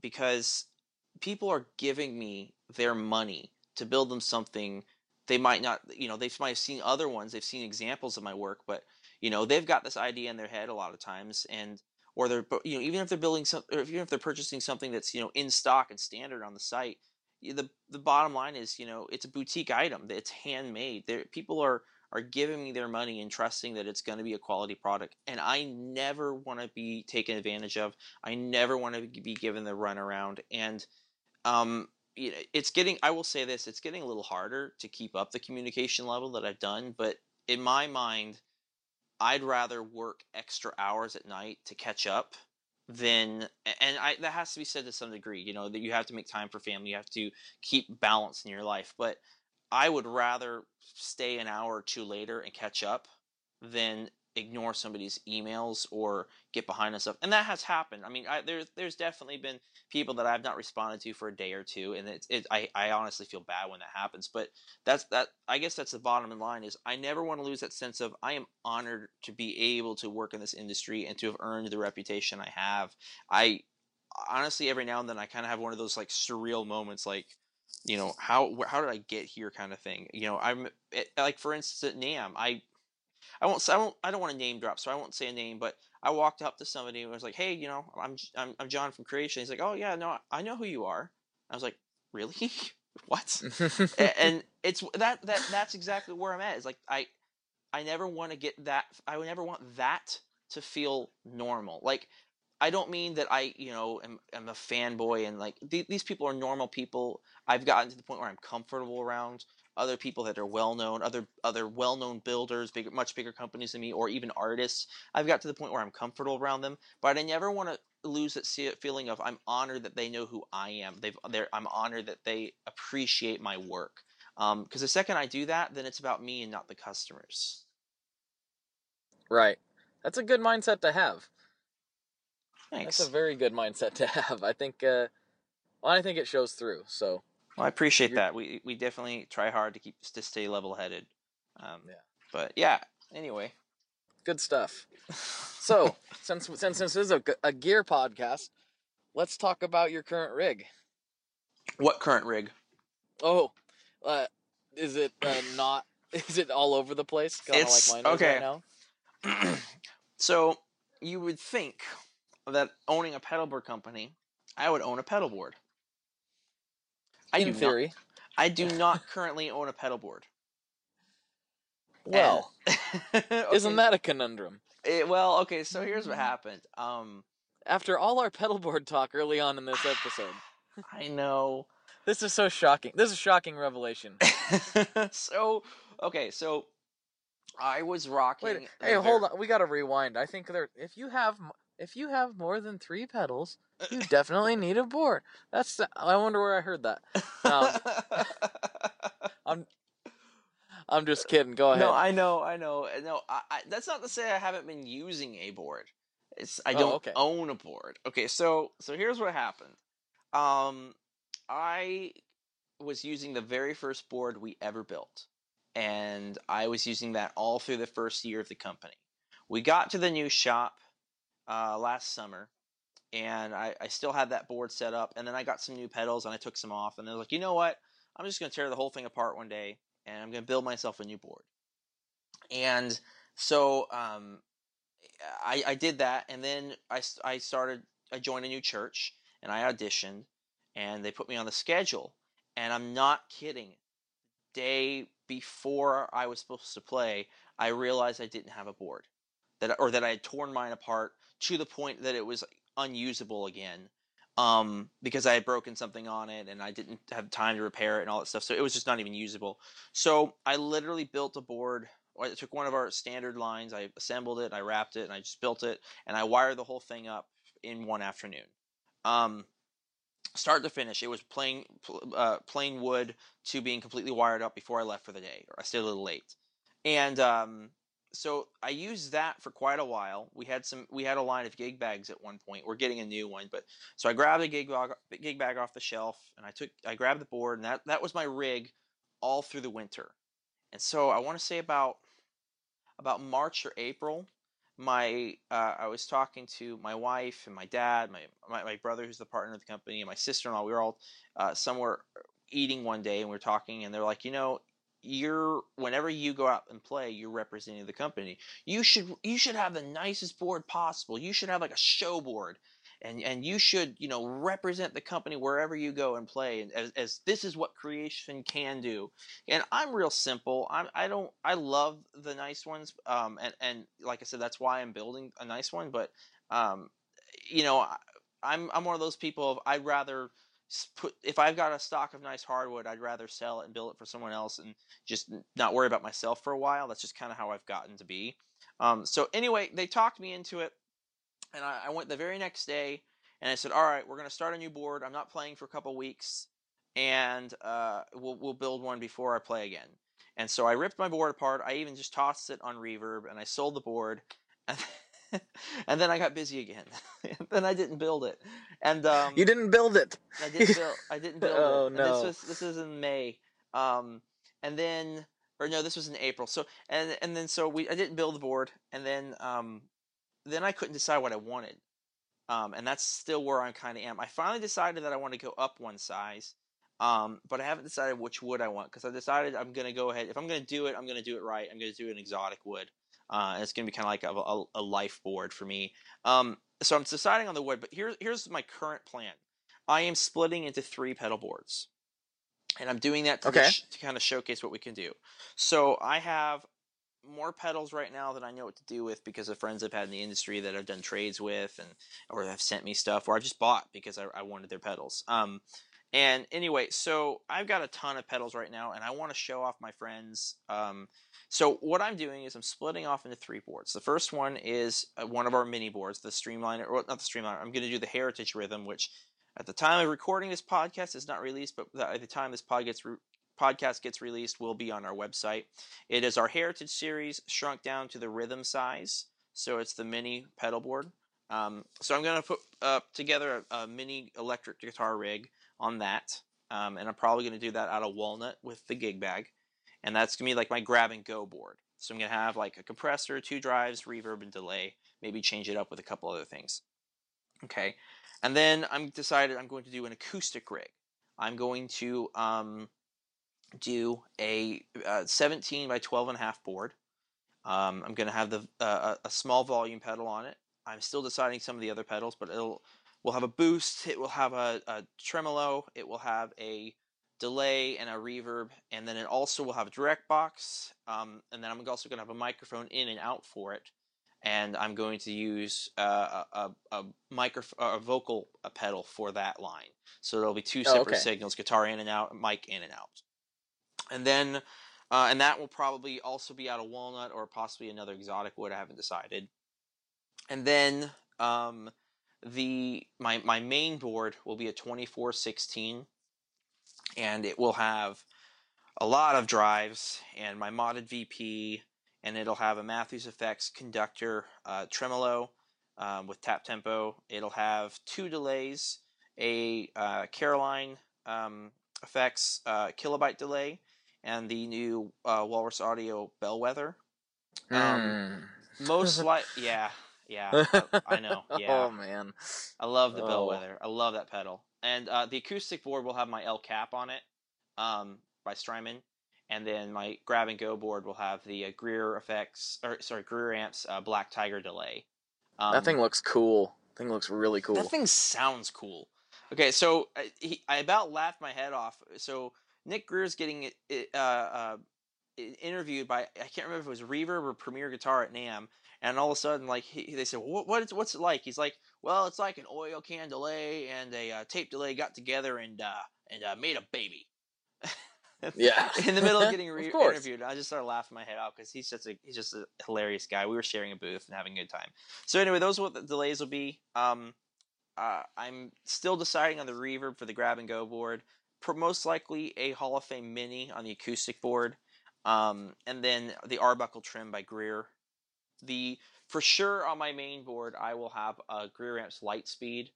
because people are giving me their money to build them something they might not you know they might have seen other ones they've seen examples of my work but you know they've got this idea in their head a lot of times and or they're you know even if they're building some or even if they're purchasing something that's you know in stock and standard on the site the the bottom line is you know it's a boutique item it's handmade there people are are giving me their money and trusting that it's going to be a quality product and i never want to be taken advantage of i never want to be given the runaround and um it's getting. I will say this: it's getting a little harder to keep up the communication level that I've done. But in my mind, I'd rather work extra hours at night to catch up than and I that has to be said to some degree. You know that you have to make time for family. You have to keep balance in your life. But I would rather stay an hour or two later and catch up than ignore somebody's emails or get behind on stuff. And that has happened. I mean, I, there's there's definitely been people that I've not responded to for a day or two, and it's it, I I honestly feel bad when that happens. But that's that. I guess that's the bottom line is I never want to lose that sense of I am honored to be able to work in this industry and to have earned the reputation I have. I honestly every now and then I kind of have one of those like surreal moments like you know how how did I get here kind of thing. You know, I'm it, like for instance at NAMM, I I won't say I won't I don't want to name drop, so I won't say a name, but I walked up to somebody and was like, "Hey, you know, I'm I'm, I'm John from Creation." He's like, "Oh yeah, no, I know who you are." I was like, "Really? [LAUGHS] what?" [LAUGHS] and it's that that that's exactly where I'm at. It's like I I never want to get that I would never want that to feel normal. Like I don't mean that I, you know, am, am a fanboy and like th- these people are normal people. I've gotten to the point where I'm comfortable around other people that are well known, other other well known builders, bigger, much bigger companies than me, or even artists. I've got to the point where I'm comfortable around them, but I never want to lose that feeling of I'm honored that they know who I am. They've, I'm honored that they appreciate my work. Because um, the second I do that, then it's about me and not the customers. Right. That's a good mindset to have. Thanks. That's a very good mindset to [LAUGHS] have. I think. Uh, well, I think it shows through. So. Well, I appreciate that. We we definitely try hard to keep to stay level headed. Um, yeah. But yeah. Anyway. Good stuff. so since [LAUGHS] since since this is a, a gear podcast, let's talk about your current rig. What current rig? Oh, uh, is it uh, not? [LAUGHS] Is it all over the place? Kind of like mine okay. right now. [CLEARS THROAT] so you would think that owning a pedalboard company, I would own a pedal board. I In theory. Not, I do [LAUGHS] not currently own a pedal board. Well, [LAUGHS] okay. isn't that a conundrum? It, well, okay, so here's what happened. Um, After all our pedal board talk early on in this episode. [SIGHS] I know. [LAUGHS] This is so shocking. This is a shocking revelation. so, okay, so I was rocking. Wait, hey, hold on. We got to rewind. I think there. If you have if you have more than three pedals, you [LAUGHS] definitely need a board. That's I wonder where I heard that. Um, [LAUGHS] I'm I'm just kidding. Go ahead. No, I know, I know. No, I, I, that's not to say I haven't been using a board. It's I oh, don't okay. own a board. Okay, so so here's what happened. Um, I was using the very first board we ever built, and I was using that all through the first year of the company. We got to the new shop uh, last summer, and I, I still had that board set up. And then I got some new pedals, and I took some off, and I was like, you know what? I'm just going to tear the whole thing apart one day, and I'm going to build myself a new board. And so um, I, I did that, and then I, I started. I joined a new church, and I auditioned, and they put me on the schedule. And I'm not kidding. Day before I was supposed to play, I realized I didn't have a board, that or that I had torn mine apart to the point that it was unusable again um, because I had broken something on it and I didn't have time to repair it and all that stuff. So it was just not even usable. So I literally built a board. I took one of our standard lines, I assembled it, I wrapped it, and I just built it, and I wired the whole thing up in one afternoon. Um, start to finish, it was plain uh, plain wood to being completely wired up before I left for the day, or I stayed a little late. And um, so I used that for quite a while. We had some, we had a line of gig bags at one point. We're getting a new one, but so I grabbed a gig bag, gig bag off the shelf, and I took, I grabbed the board, and that that was my rig all through the winter. And so I want to say about about March or April, my uh, I was talking to my wife and my dad, my, my, my brother who's the partner of the company, and my sister in law. We were all uh, somewhere eating one day, and we were talking, and they're like, you know, you're whenever you go out and play you're representing the company. You should you should have the nicest board possible. You should have like a show board and and you should you know represent the company wherever you go and play and as, as this is what creation can do. And i'm real simple. I'm i don't i love the nice ones um and and like i said that's why i'm building a nice one but um you know i'm i'm one of those people of i'd rather put if I've got a stock of nice hardwood, I'd rather sell it and build it for someone else and just not worry about myself for a while. That's just kind of how I've gotten to be. Um, so anyway, they talked me into it, and I, I, went the very next day, and I said, "All right, we're going to start a new board. I'm not playing for a couple weeks, and uh, we'll we'll build one before I play again." And so I ripped my board apart. I even just tossed it on reverb and I sold the board. [LAUGHS] [LAUGHS] And, then I got busy again. [LAUGHS] then I didn't build it. And um, You didn't build it. I didn't build. [LAUGHS] I didn't build Oh, it. And no. This was this was in May. Um, and then or no, this was in April. So and and then so we I didn't build the board. And then um, then I couldn't decide what I wanted. Um, and that's still where I'm kind of am. I finally decided that I want to go up one size. Um, but I haven't decided which wood I want because I decided I'm gonna go ahead. If I'm gonna do it, I'm gonna do it right. I'm gonna do an exotic wood. Uh, it's gonna be kind of like a, a, a life board for me. Um, so I'm deciding on the wood. But here, here's my current plan. I am splitting into three pedal boards, and I'm doing that to, Okay. sh- to kind of showcase what we can do. So I have more pedals right now than I know what to do with because of friends I've had in the industry that I've done trades with, and or have sent me stuff, or I've just bought because I, I wanted their pedals. Um, and anyway, so I've got a ton of pedals right now, and I want to show off my friends. Um, so what I'm doing is I'm splitting off into three boards. The first one is uh, one of our mini boards, the Streamliner, or not the Streamliner. I'm going to do the Heritage Rhythm, which at the time of recording this podcast is not released, but at the time this pod gets re- podcast gets released, will be on our website. It is our Heritage series shrunk down to the rhythm size, so it's the mini pedal board. Um, so I'm going to put uh, together a, a mini electric guitar rig on that, um, and I'm probably going to do that out of walnut with the gig bag, and that's going to be like my grab and go board. So I'm going to have like a compressor, two drives, reverb, and delay. Maybe change it up with a couple other things. Okay, and then I'm decided I'm going to do an acoustic rig. I'm going to um, do a uh, 17 by 12 and a half board. Um, I'm going to have the uh, a a small volume pedal on it. I'm still deciding some of the other pedals, but it'll will have a boost. It will have a, a tremolo. It will have a delay and a reverb, and then it also will have a direct box. Um, and then I'm also going to have a microphone in and out for it. And I'm going to use uh, a a, a microphone, a vocal a pedal for that line. So there'll be two separate okay. signals: guitar in and out, mic in and out. And then, uh, and that will probably also be out of walnut or possibly another exotic wood. I haven't decided. And then um, the my my main board will be a 2416 and it will have a lot of drives and my modded VP and it'll have a Matthews Effects conductor uh, tremolo um, with tap tempo. It'll have two delays, a uh, Caroline um, Effects uh, kilobyte delay, and the new uh, Walrus Audio Bellwether. Um, Hmm. Most [LAUGHS] like, yeah, yeah, I, [LAUGHS] I know, yeah. Oh man. I love the Oh. Bellwether. I love that pedal. And uh, the acoustic board will have my El Cap on it um, by Strymon. And then my grab and go board will have the uh, Greer effects, or sorry, Greer amps uh, Black Tiger delay. Um, that thing looks cool. Thing looks really cool. That thing sounds cool. Okay, so I, he, I about laughed my head off. So Nick Greer's getting uh, uh, interviewed by I can't remember if it was Reverb or Premier Guitar at NAMM, and all of a sudden, like he, they said, what, what is, what's it like? He's like, well, it's like an oil can delay and a uh, tape delay got together and uh, and uh, made a baby. [LAUGHS] Yeah. in the middle of [LAUGHS] getting re- course. interviewed, I just started laughing my head off because he's just a he's just a hilarious guy. We were sharing a booth and having a good time. So anyway, those are what the delays will be. Um, uh, I'm still deciding on the reverb for the grab and go board. Most likely a Hall of Fame Mini on the acoustic board, um, and then the Arbuckle trim by Greer. The for sure on my main board, I will have a Greer amps Lightspeed.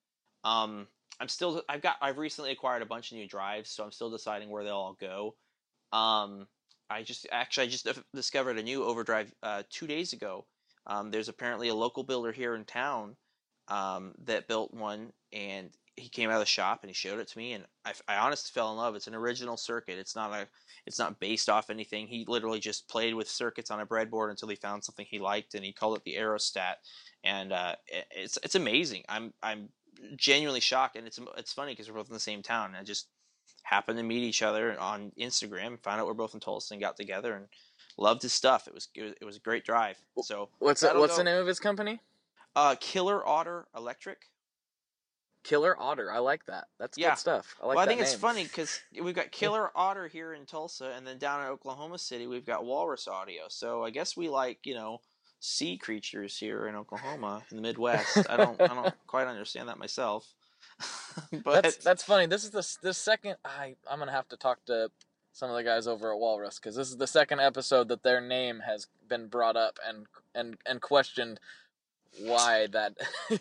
Um, I'm still I've got I've recently acquired a bunch of new drives, so I'm still deciding where they'll all go. Um, I just actually I just discovered a new overdrive uh, two days ago. Um, there's apparently a local builder here in town um, that built one, and he came out of the shop and he showed it to me, and I, I honestly fell in love. It's an original circuit. It's not a it's not based off anything. He literally just played with circuits on a breadboard until he found something he liked, and he called it the Aerostat, and uh, it- it's it's amazing. I'm I'm genuinely shocked, and it's it's funny because we're both in the same town. And I just happened to meet each other on Instagram, found out we're both in Tulsa, and got together, and loved his stuff. It was it was, it was a great drive. So What's what's the name of his company? Uh, Killer Otter Electric. Killer Otter. I like that. That's Yeah. good stuff. I like that. well, I think it's funny because we've got [LAUGHS] Killer Otter here in Tulsa, and then down in Oklahoma City we've got Walrus Audio. So I guess we like you know sea creatures here in Oklahoma in the Midwest. I don't I don't [LAUGHS] quite understand that myself. [LAUGHS] but That's that's funny. This is the the second I I'm gonna have to talk to some of the guys over at Walrus because this is the second episode that their name has been brought up and and and questioned why that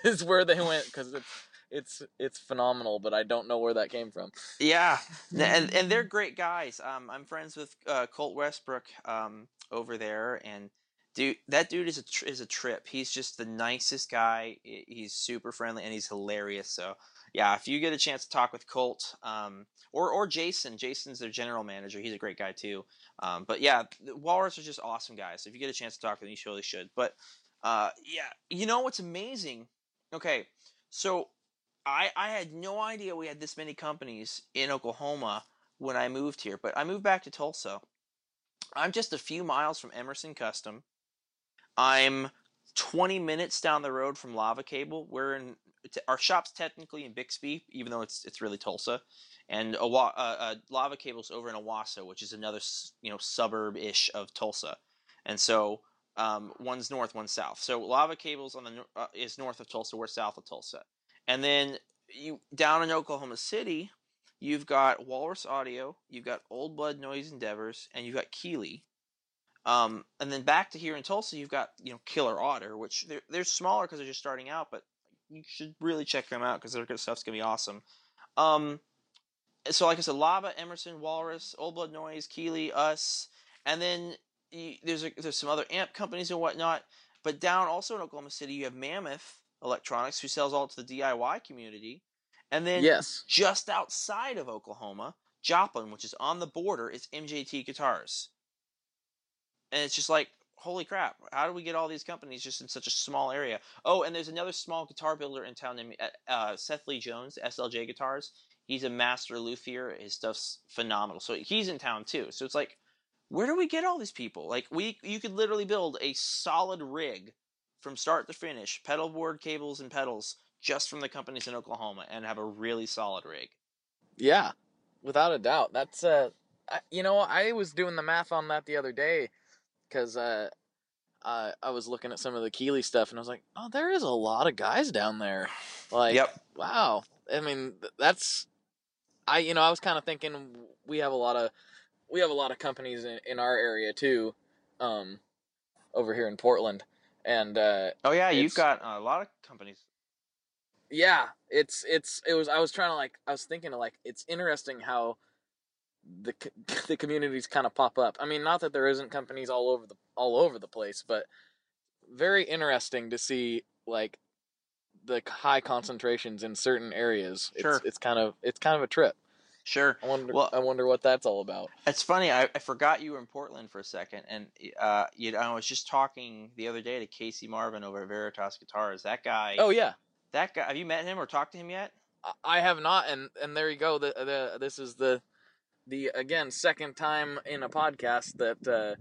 is where they went because it's it's it's phenomenal, but I don't know where that came from. Yeah, and [LAUGHS] and they're great guys. Um, I'm friends with uh, Colt Westbrook um, over there, and dude, that dude is a tr- is a trip. He's just the nicest guy. He's super friendly and he's hilarious. So yeah, if you get a chance to talk with Colt, um, or or Jason, Jason's their general manager. He's a great guy too. Um, but yeah, Walrus are just awesome guys. So if you get a chance to talk to them, you really should. But uh, yeah, you know what's amazing? Okay, so I I had no idea we had this many companies in Oklahoma when I moved here, but I moved back to Tulsa. I'm just a few miles from Emerson Custom. I'm 20 minutes down the road from Lava Cable. We're in our shop's technically in Bixby, even though it's it's really Tulsa, and a uh, uh, Lava Cable's over in Owasso, which is another you know suburb ish of Tulsa, and so um, one's north, one's south. So Lava Cables on the uh, is north of Tulsa, we're south of Tulsa. And then you down in Oklahoma City, you've got Walrus Audio, you've got Old Blood Noise Endeavors, and you've got Keeley. Um, and then back to here in Tulsa, you've got you know Killer Otter, which they're they're smaller because they're just starting out, but you should really check them out because their stuff's gonna be awesome. Um, so like I said, Lava, Emerson, Walrus, Old Blood Noise, Keeley, us, and then you, there's a, there's some other amp companies and whatnot. But down also in Oklahoma City, you have Mammoth, Electronics, who sells all to the DIY community. And then yes. just outside of Oklahoma, Joplin, which is on the border, is MJT Guitars. And it's just like, holy crap, how do we get all these companies just in such a small area? Oh, and there's another small guitar builder in town named uh, uh Seth Lee Jones, SLJ Guitars. He's a master luthier. His stuff's phenomenal. So he's in town too. So it's like, where do we get all these people? Like we, you could literally build a solid rig from start to finish, pedal board, cables, and pedals just from the companies in Oklahoma and have a really solid rig. Yeah, without a doubt. That's uh, I, you know, I was doing the math on that the other day because uh, uh, I was looking at some of the Keeley stuff and I was like, oh, there is a lot of guys down there. Like, yep. wow. I mean, that's I, you know, I was kind of thinking we have a lot of we have a lot of companies in, in our area too, um, over here in Portland and uh, oh yeah, you've got a lot of companies. Yeah, it's it's it was. I was trying to like. I was thinking of like. It's interesting how the [LAUGHS] the communities kind of pop up. I mean, not that there isn't companies all over the all over the place, but very interesting to see like the high concentrations in certain areas. Sure. It's, it's kind of it's kind of a trip. Sure. I wonder. Well, I wonder what that's all about. It's funny. I, I forgot you were in Portland for a second, and uh, you know, I was just talking the other day to Casey Marvin over at Veritas Guitars. That guy. Oh yeah. That guy. Have you met him or talked to him yet? I have not, and and there you go. The the this is the the again second time in a podcast that uh,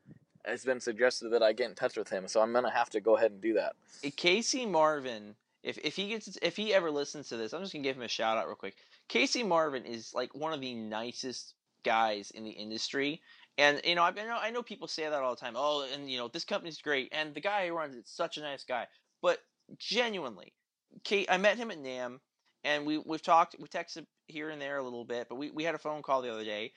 has been suggested that I get in touch with him. So I'm gonna have to go ahead and do that. Casey Marvin. If if he gets if he ever listens to this, I'm just gonna give him a shout out real quick. Casey Marvin is like one of the nicest guys in the industry. And you know, I, know I know people say that all the time. Oh, and you know, this company's great, and the guy who runs it's such a nice guy. But genuinely, Kate, I met him at NAMM, and we we've talked, we texted here and there a little bit, but we we had a phone call the other day,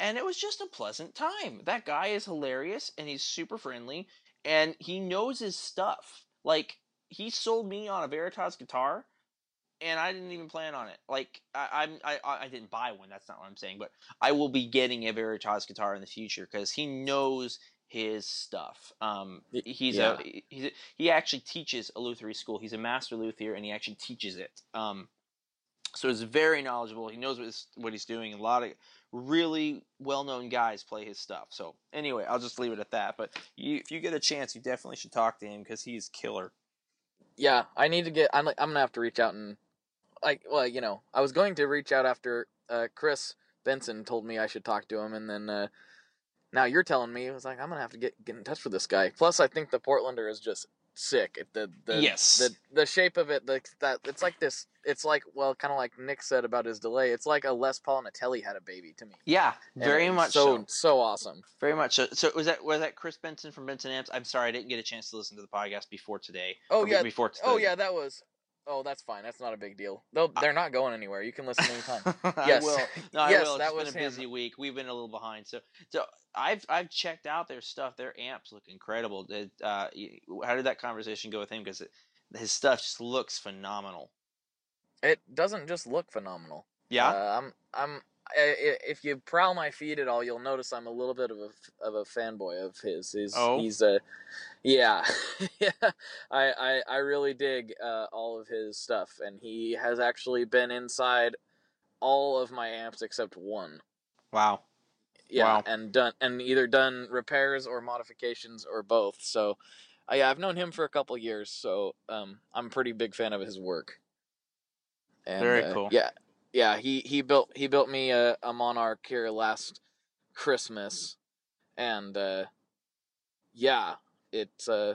and it was just a pleasant time. That guy is hilarious, and he's super friendly, and he knows his stuff. Like he sold me on a Veritas guitar and I didn't even plan on it. Like I, I'm, I, I didn't buy one. That's not what I'm saying. But I will be getting a Veritas guitar in the future because he knows his stuff. Um, he's yeah. a he's a, he actually teaches a lutherie school. He's a master luthier, and he actually teaches it. Um, so he's very knowledgeable. He knows what, his, what he's doing. A lot of really well-known guys play his stuff. So anyway, I'll just leave it at that. But you, if you get a chance, you definitely should talk to him because he's killer. Yeah, I need to get. I'm I'm gonna have to reach out and like well you know I was going to reach out after uh, Chris Benson told me I should talk to him, and then uh, now you're telling me it was like I'm gonna have to get get in touch with this guy. Plus, I think the Portlander is just sick. The the yes the the shape of it, the that it's like this. It's like well, kind of like Nick said about his delay. It's like a Les and Tele had a baby to me. Yeah, very much so, so. So awesome. Very much so. So was that was that Chris Benson from Benson Amps? I'm sorry, I didn't get a chance to listen to the podcast before today. Oh yeah, before. Today. Oh yeah, that was Oh, that's fine. That's not a big deal. They'll, they're not going anywhere. You can listen anytime. [LAUGHS] I Yes. will. [LAUGHS] No, I Yes, will. It's that was been a him. busy week. We've been a little behind. So, so I've I've checked out their stuff. Their amps look incredible. Did, uh, how did that conversation go with him? Because his stuff just looks phenomenal. It doesn't just look phenomenal. Yeah. Uh, I'm I'm I, I- if you prowl my feed at all, you'll notice I'm a little bit of a of a fanboy of his. He's Oh? he's a yeah [LAUGHS] yeah. I, I I really dig uh, all of his stuff, and he has actually been inside all of my amps except one. wow. Yeah, Wow. and done and either done repairs or modifications or both. So, uh, yeah, I've known him for a couple years, so um, I'm a pretty big fan of his work. And, Very uh, cool. Yeah, yeah. He he built he built me a, a Monarch here last Christmas, and uh, yeah, it's uh,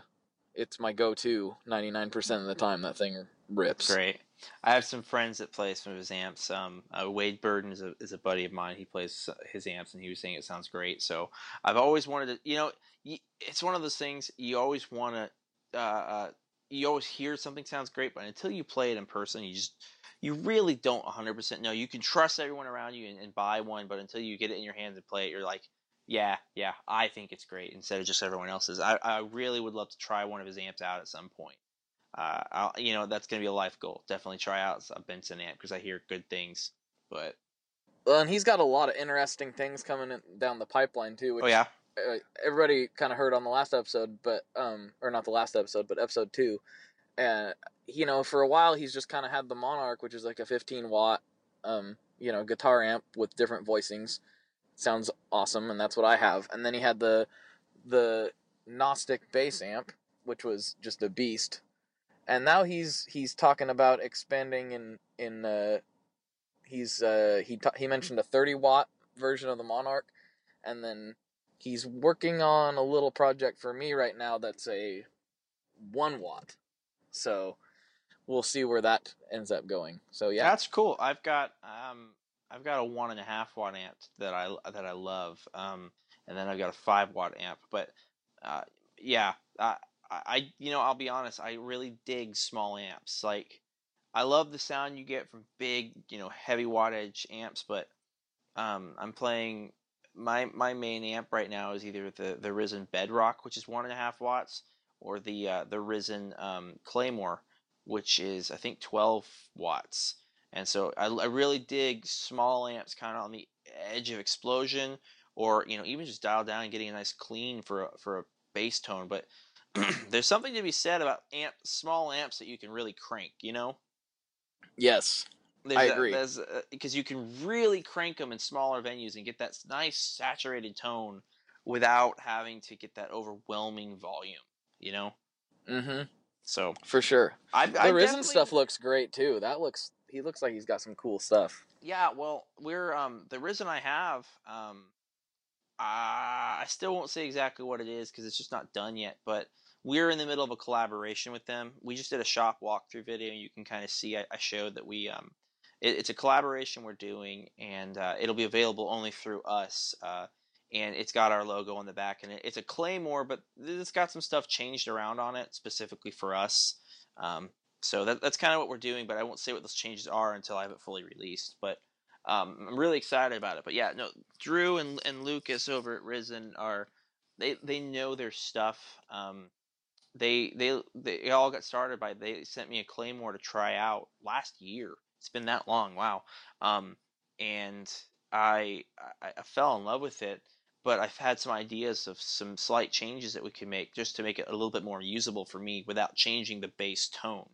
it's my go-to 99% of the time. That thing rips. Great. I have some friends that play some of his amps. Um, uh, Wade Burden is a, is a buddy of mine. He plays his amps, and he was saying it sounds great. So I've always wanted to, you know, it's one of those things you always want to, uh, uh, you always hear something sounds great, but until you play it in person, you just, you really don't 100% know. You can trust everyone around you and, and buy one, but until you get it in your hands and play it, you're like, yeah, yeah, I think it's great instead of just everyone else's. I, I really would love to try one of his amps out at some point uh, I'll, you know, that's gonna be a life goal. Definitely try out a Benson amp because I hear good things. But Well, and he's got a lot of interesting things coming in, down the pipeline too. Which oh yeah, uh, everybody kind of heard on the last episode, but um, or not the last episode, but episode two. And you know, for a while, he's just kind of had the Monarch, which is like a 15 watt, um, you know, guitar amp with different voicings. Sounds awesome, and that's what I have. And then he had the the Gnostic bass amp, which was just a beast. And now he's he's talking about expanding in in uh, he's uh, he ta- he mentioned a 30 watt version of the Monarch, and then he's working on a little project for me right now that's a one watt. So we'll see where that ends up going. So yeah, that's cool. I've got um, I've got a one and a half watt amp that I that I love. Um, and then I've got a five watt amp. But uh, yeah, I, I you know I'll be honest. I really dig small amps. Like I love the sound you get from big, you know, heavy wattage amps, but um, I'm playing my my main amp right now is either the the Risen Bedrock, which is one and a half watts, or the uh, the Risen um, Claymore, which is I think 12 watts. And so I, I really dig small amps, kind of on the edge of explosion, or you know even just dial down and getting a nice clean for a, for a bass tone. But [CLEARS THROAT] there's something to be said about amp small amps that you can really crank. You know. yes, There's I agree. because you can really crank them in smaller venues and get that nice saturated tone without having to get that overwhelming volume. You know. mm-hmm, So for sure. I, The I Risen stuff looks great too. That looks he looks like he's got some cool stuff. Yeah, well, we're um the Risen I have um I still won't say exactly what it is because it's just not done yet, but we're in the middle of a collaboration with them. We just did a shop walkthrough video. You can kind of see I, I showed that we um it, it's a collaboration we're doing, and uh, it'll be available only through us. Uh, and it's got our logo on the back, and it, it's a Claymore, but it's got some stuff changed around on it specifically for us. Um, so that, that's kind of what we're doing, but I won't say what those changes are until I have it fully released. But um, I'm really excited about it. But yeah, no, Drew and and Lucas over at Risen are they they know their stuff. Um, they they they all got started by they sent me a Claymore to try out last year. It's been that long, wow. Um, and I I fell in love with it. But I've had some ideas of some slight changes that we could make just to make it a little bit more usable for me without changing the bass tone.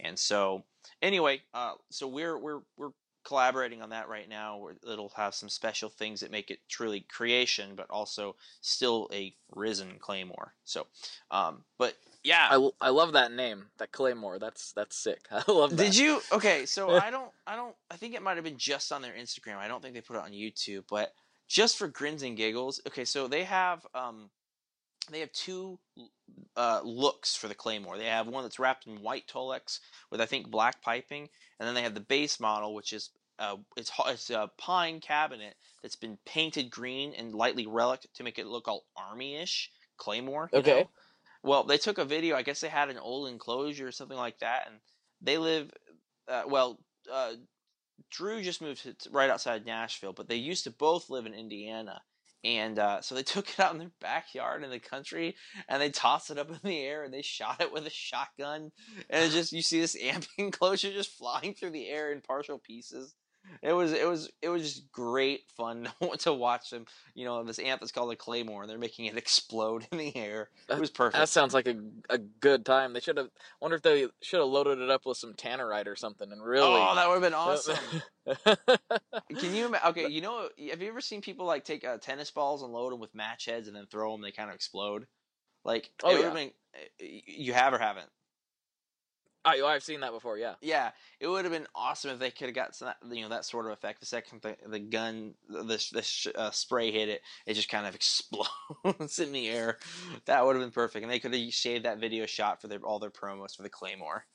And so, anyway, uh, so we're we're we're collaborating on that right now. Where it'll have some special things that make it truly creation, but also still a risen claymore. So, um, but yeah, I, I love that name, that Claymore. That's that's sick. [LAUGHS] I love that. did you? Okay, so [LAUGHS] I don't, I don't, I think it might have been just on their Instagram. I don't think they put it on YouTube, but just for grins and giggles. Okay, so they have, um, they have two uh, looks for the Claymore. They have one that's wrapped in white Tolex with I think black piping, and then they have the base model, which is uh, it's it's a pine cabinet that's been painted green and lightly relic to make it look all army-ish Claymore. Okay. know? Well, they took a video. I guess they had an old enclosure or something like that, and they live. Uh, well, uh, Drew just moved to, right outside Nashville, but they used to both live in Indiana. And uh, so they [LAUGHS] took it out in their backyard in the country, and they tossed it up in the air, and they shot it with a shotgun. And just you see this [LAUGHS] amp enclosure just flying through the air in partial pieces. It was it was it was just great fun [LAUGHS] to watch them. You know, this amp that's called a claymore, and they're making it [LAUGHS] explode in the air. It was perfect. That sounds like a, a good time. They should have. Wonder if they should have loaded it up with some tannerite or something and really. Oh, that would have been awesome. [LAUGHS] Can you? Okay, you know, have you ever seen people like take uh, tennis balls and load them with match heads and then throw them? They kind of explode. Like, Oh, yeah. been. eh, You have or haven't? I, I've seen that before. Yeah. Yeah, it would have been awesome if they could have got some, you know that sort of effect. The second the, the gun, the the sh- uh, spray hit it, it just kind of [LAUGHS] explodes in the air. That would have been perfect, and they could have saved that video shot for their all their promos for the claymore.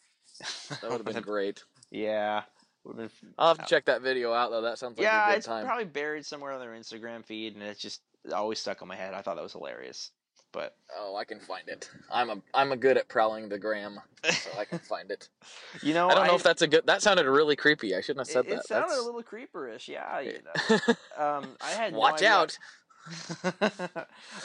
That would have been [LAUGHS] great. yeah, been. I'll have to check that video out though. That sounds like yeah, a good it's time. probably buried somewhere on their Instagram feed, and it's just always stuck on my head. I thought that was hilarious, but Oh, I can find it. I'm a I'm a good at prowling the gram, so I can find it. [LAUGHS] you know, I don't know if that's a good. That sounded really creepy. I shouldn't have said it, it sounded That's- a little creeperish. Yeah, you know. [LAUGHS] um, I had no Watch idea- out. [LAUGHS]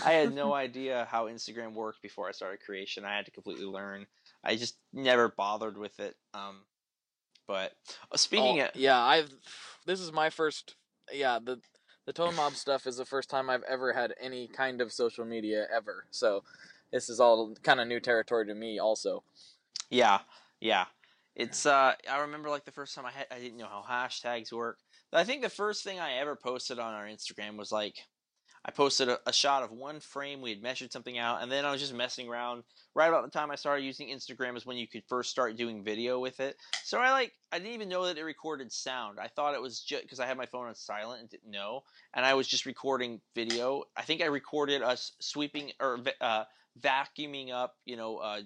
I had no idea how Instagram worked before I started creation. I had to completely learn. I just never bothered with it. Um, but uh, speaking Oh, of yeah, I've. This is my first. Yeah, the the Tone Mob stuff is the first time I've ever had any kind of social media ever. So this is all kind of new territory to me, also. yeah, yeah, it's uh, I remember like the first time I had I didn't know how hashtags work. But I think the first thing I ever posted on our Instagram was like I posted a, a shot of one frame. We had measured something out, and then I was just messing around. Right about the time I started using Instagram is when you could first start doing video with it. So I like I didn't even know that it recorded sound. I thought it was just because I had my phone on silent and didn't know, and I was just recording video. I think I recorded us sweeping or uh, vacuuming up, you know, uh,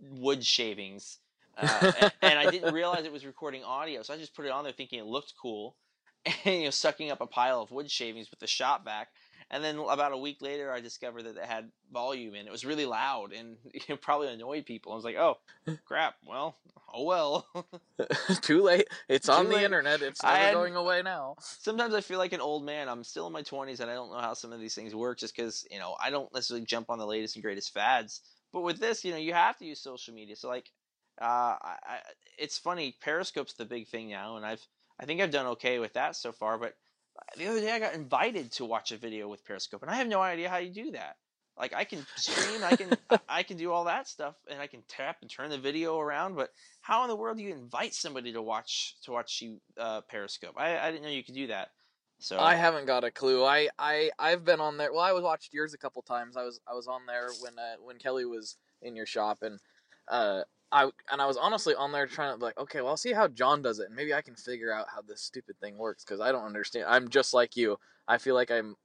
wood shavings, uh, and, [LAUGHS] and I didn't realize it was recording audio. So I just put it on there thinking it looked cool, [LAUGHS] and you know, sucking up a pile of wood shavings with the shop vac. And then about a week later, I discovered that it had volume and it was really loud and [LAUGHS] it probably annoyed people. I was like, "Oh, [LAUGHS] crap! Well, oh well." [LAUGHS] Too late. It's Too on the internet. It's never had- going away now. Sometimes I feel like an old man. I'm still in my 20s and I don't know how some of these things work just because you know I don't necessarily jump on the latest and greatest fads. But with this, you know, you have to use social media. So like, uh, I, I, it's funny. Periscope's the big thing now, and I've I think I've done okay with that so far. But the other day I got invited to watch a video with Periscope, and I have no idea how you do that. Like I can stream, I can [LAUGHS] I can do all that stuff, and I can tap and turn the video around. But how in the world do you invite somebody to watch to watch you uh, Periscope? I, I didn't know you could do that. So I haven't got a clue. I, I I've been on there. Well, I was watched yours a couple times. I was I was on there when uh, when Kelly was in your shop, and uh, I and I was honestly on there trying to like, okay, well, I'll see how John does it, and maybe I can figure out how this stupid thing works because I don't understand. I'm just like you. I feel like I'm.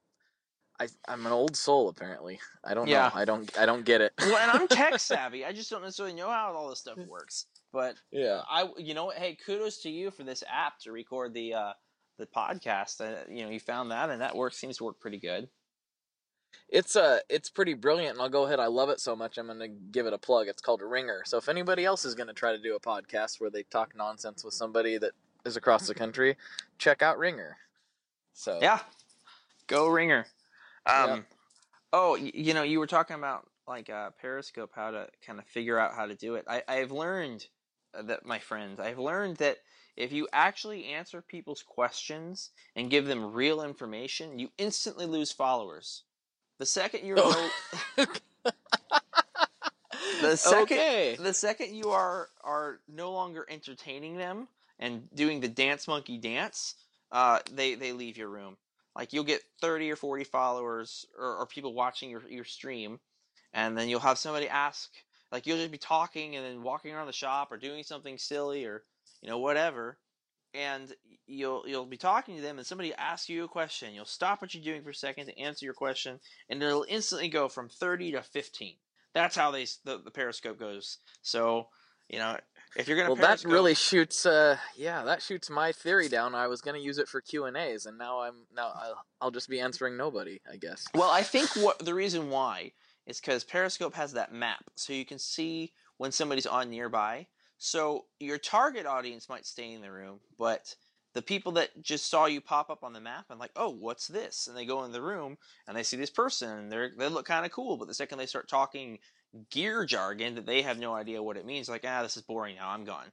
I, I'm an old soul apparently. I don't Yeah. know. I don't I don't get it. well, and I'm tech [LAUGHS] savvy. I just don't necessarily know how all this stuff works. But yeah. I, you know, hey, kudos to you for this app to record the uh, the podcast. Uh, you know, you found that, and that work seems to work pretty good. It's uh it's pretty brilliant and I'll go ahead. I love it so much I'm going to give it a plug. It's called Ringr. So if anybody else is going to try to do a podcast where they talk nonsense with somebody that is across the country, check out Ringr. So Yeah, go Ringr. Um, Yeah. oh, you know, you were talking about like uh, Periscope, how to kind of figure out how to do it. I, I've learned uh, that, my friends, I've learned that if you actually answer people's questions and give them real information, you instantly lose followers. The second you're [LAUGHS] Oh. no, the second okay. the second you are are no longer entertaining them and doing the dance monkey dance, uh, they they leave your room. Like you'll get thirty or forty followers or, or people watching your your stream, and then you'll have somebody ask. Like you'll just be talking and then walking around the shop or doing something silly or you know whatever, and you'll you'll be talking to them and somebody asks you a question. You'll stop what you're doing for a second to answer your question, and it'll instantly go from thirty to fifteen. That's how they the, the Periscope goes. So you know if you're gonna Well, that really shoots. Uh, yeah, that shoots my theory down. I was going to use it for Q and A's, and now I'm now I'll, I'll just be answering nobody. I guess. Well, I think what the reason why is because Periscope has that map, so you can see when somebody's on nearby. So your target audience might stay in the room, but the people that just saw you pop up on the map and like, oh, what's this? And they go in the room and they see this person and they they look kind of cool, but the second they start talking gear jargon that they have no idea what it means, like, ah, this is boring now, I'm gone.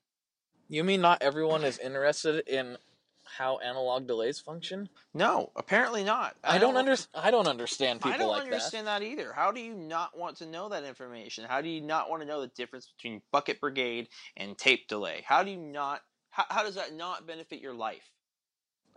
You mean not everyone is interested in how analog delays function? No, apparently not. I, don't under, I don't understand people I don't like understand that. either. How do you not want to know that information? How do you not want to know the difference between bucket brigade and tape delay? How do you not? How, how does that not benefit your life?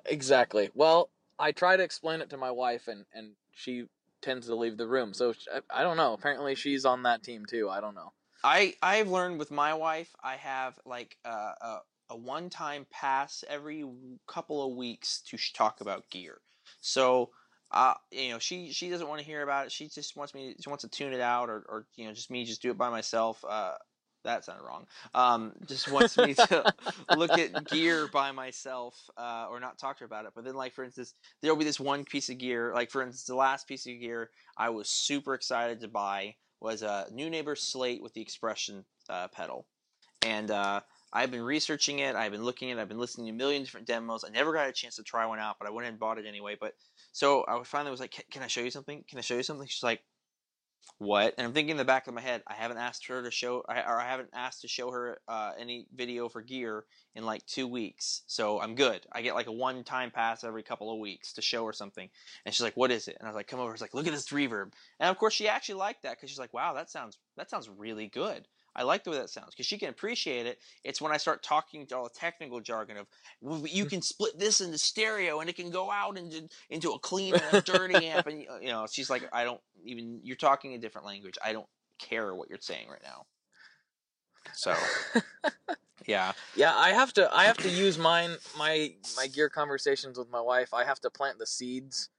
Exactly. Well, I try to explain it to my wife, and and she tends to leave the room. So I, I don't know. Apparently, she's on that team too. I don't know. I I've learned with my wife. I have like uh, a a one time pass every couple of weeks to talk about gear. So. Uh, you know, she she doesn't want to hear about it. She just wants me. She wants to tune it out, or, or you know, just me just do it by myself. Uh, that sounded wrong. Um, just wants me to [LAUGHS] look at gear by myself uh, or not talk to her about it. But then, like for instance, there'll be this one piece of gear. Like for instance, the last piece of gear I was super excited to buy was a Neunaber slate with the expression uh, pedal, and uh, I've been researching it. I've been looking at. it. I've been listening to a million different demos. I never got a chance to try one out, but I went and bought it anyway. But so I finally was like, "Can I show you something? Can I show you something?" She's like, "What?" And I'm thinking in the back of my head, I haven't asked her to show, or I haven't asked to show her uh, any video for gear in like two weeks. So I'm good. I get like a one-time pass every couple of weeks to show her something. And she's like, "What is it?" And I was like, "Come over." She's like, "Look at this reverb." And of course, she actually liked that because she's like, "Wow, that sounds that sounds really good." I like the way that sounds because she can appreciate it. It's when I start talking to all the technical jargon of you can split this into stereo and it can go out into into a clean and a dirty amp, and you know she's like, I don't even you're talking a different language. I don't care what you're saying right now. So [LAUGHS] yeah, yeah, I have to I have to use mine my my gear conversations with my wife. I have to plant the seeds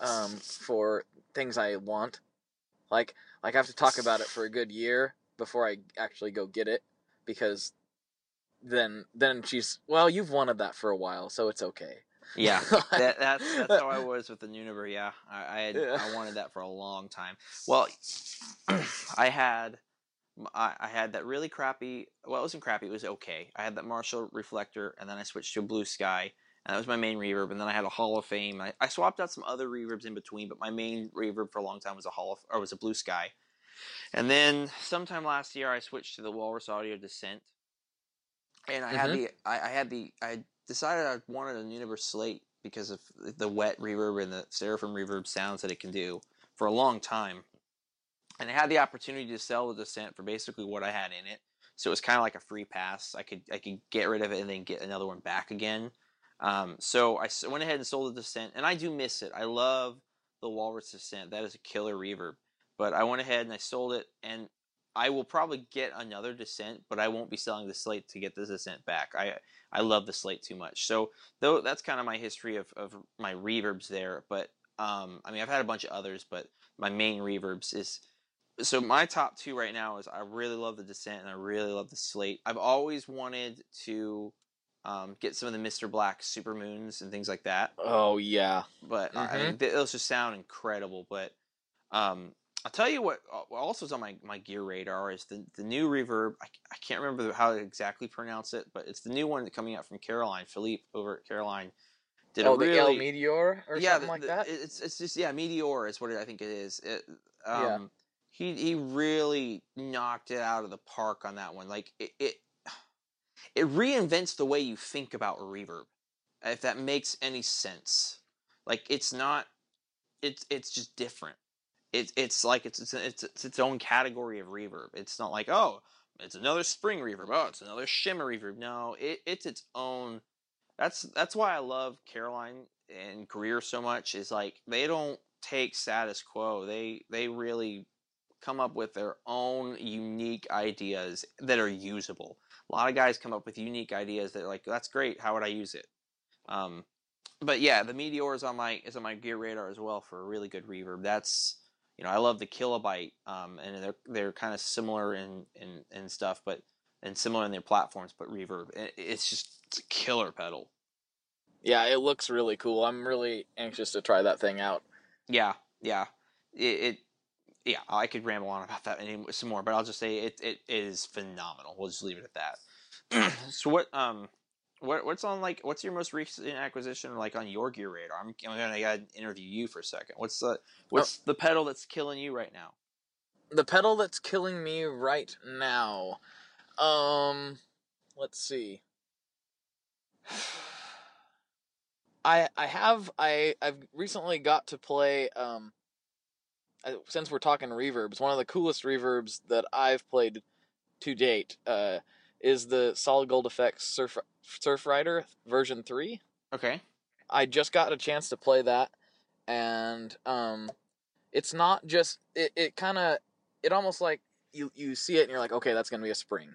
um, for things I want. Like like I have to talk about it for a good year before I actually go get it because then then she's well you've wanted that for a while so it's okay. Yeah [LAUGHS] that, that's that's how i [LAUGHS] was with the Neunaber yeah. I I, had, yeah. I wanted that for a long time. Well [CLEARS THROAT] i had I, I had that really crappy well it wasn't crappy it was okay. I had that marshall reflector and then i switched to a blue sky and that was my main reverb and then i had a hall of fame. I, I swapped out some other reverbs in between but my main reverb for a long time was a hall of, or was a blue sky and then sometime last year, I switched to the Walrus Audio Descent, and I mm-hmm. had the I, I, had the I decided I wanted a Neunaber Slate because of the wet reverb and the Seraphim reverb sounds that it can do for a long time. And I had the opportunity to sell the Descent for basically what I had in it, so it was kind of like a free pass. I could I could get rid of it and then get another one back again. Um, so I went ahead and sold the Descent, and I do miss it. I love the Walrus Descent. That is a killer reverb. But I went ahead and I sold it, and I will probably get another Descent, but I won't be selling the Slate to get this Descent back. I I love the Slate too much. So though that's kind of my history of, of my reverbs there. But um, I mean I've had a bunch of others, but my main reverbs is so my top two right now is I really love the Descent and I really love the Slate. I've always wanted to um, get some of the Mr. Black Super Moons and things like that. Oh yeah, but mm-hmm. I mean, those just sound incredible. But um, I'll tell you what uh, also is on my, my gear radar is the, the new reverb. I, I can't remember how to exactly pronounce it, but it's the new one coming out from Caroline. Philippe over at Caroline did oh, a really, the El Meteor or yeah, something the, like that. It's it's just yeah, Meteor is what it, I think it is. It, um, yeah. He he really knocked it out of the park on that one. Like it, it it reinvents the way you think about reverb, if that makes any sense. Like it's not, it's it's just different it's it's like it's it's, it's it's its own category of reverb. It's not like oh, it's another spring reverb. Oh, it's another shimmer reverb. No, it, it's its own. That's that's why I love Caroline and Greer so much. Is like they don't take status quo. They they really come up with their own unique ideas that are usable. A lot of guys come up with unique ideas that are like that's great. How would I use it? Um, but yeah, the Meteor is on my is on my gear radar as well for a really good reverb. That's you know, I love the Kilobyte, um, and they're they're kind of similar in, in in stuff, but and similar in their platforms, but Reverb, it's just it's a killer pedal. Yeah, it looks really cool. I'm really anxious to try that thing out. Yeah, yeah, it, it yeah. I could ramble on about that some more, but I'll just say it it is phenomenal. We'll just leave it at that. [CLEARS THROAT] so what um what what's on like what's your most recent acquisition like on your gear radar? I'm, I'm gonna gotta interview you for a second. What's the what's the pedal that's killing you right now? The pedal that's killing me right now. Um, let's see. [SIGHS] I I have I I've recently got to play um since we're talking reverbs, one of the coolest reverbs that I've played to date uh is the Solid Gold Effects Surf Surf Rider version 3. Okay. I just got a chance to play that, and um, it's not just it. It kind of it almost like you you see it and you're like, okay, that's gonna be a spring,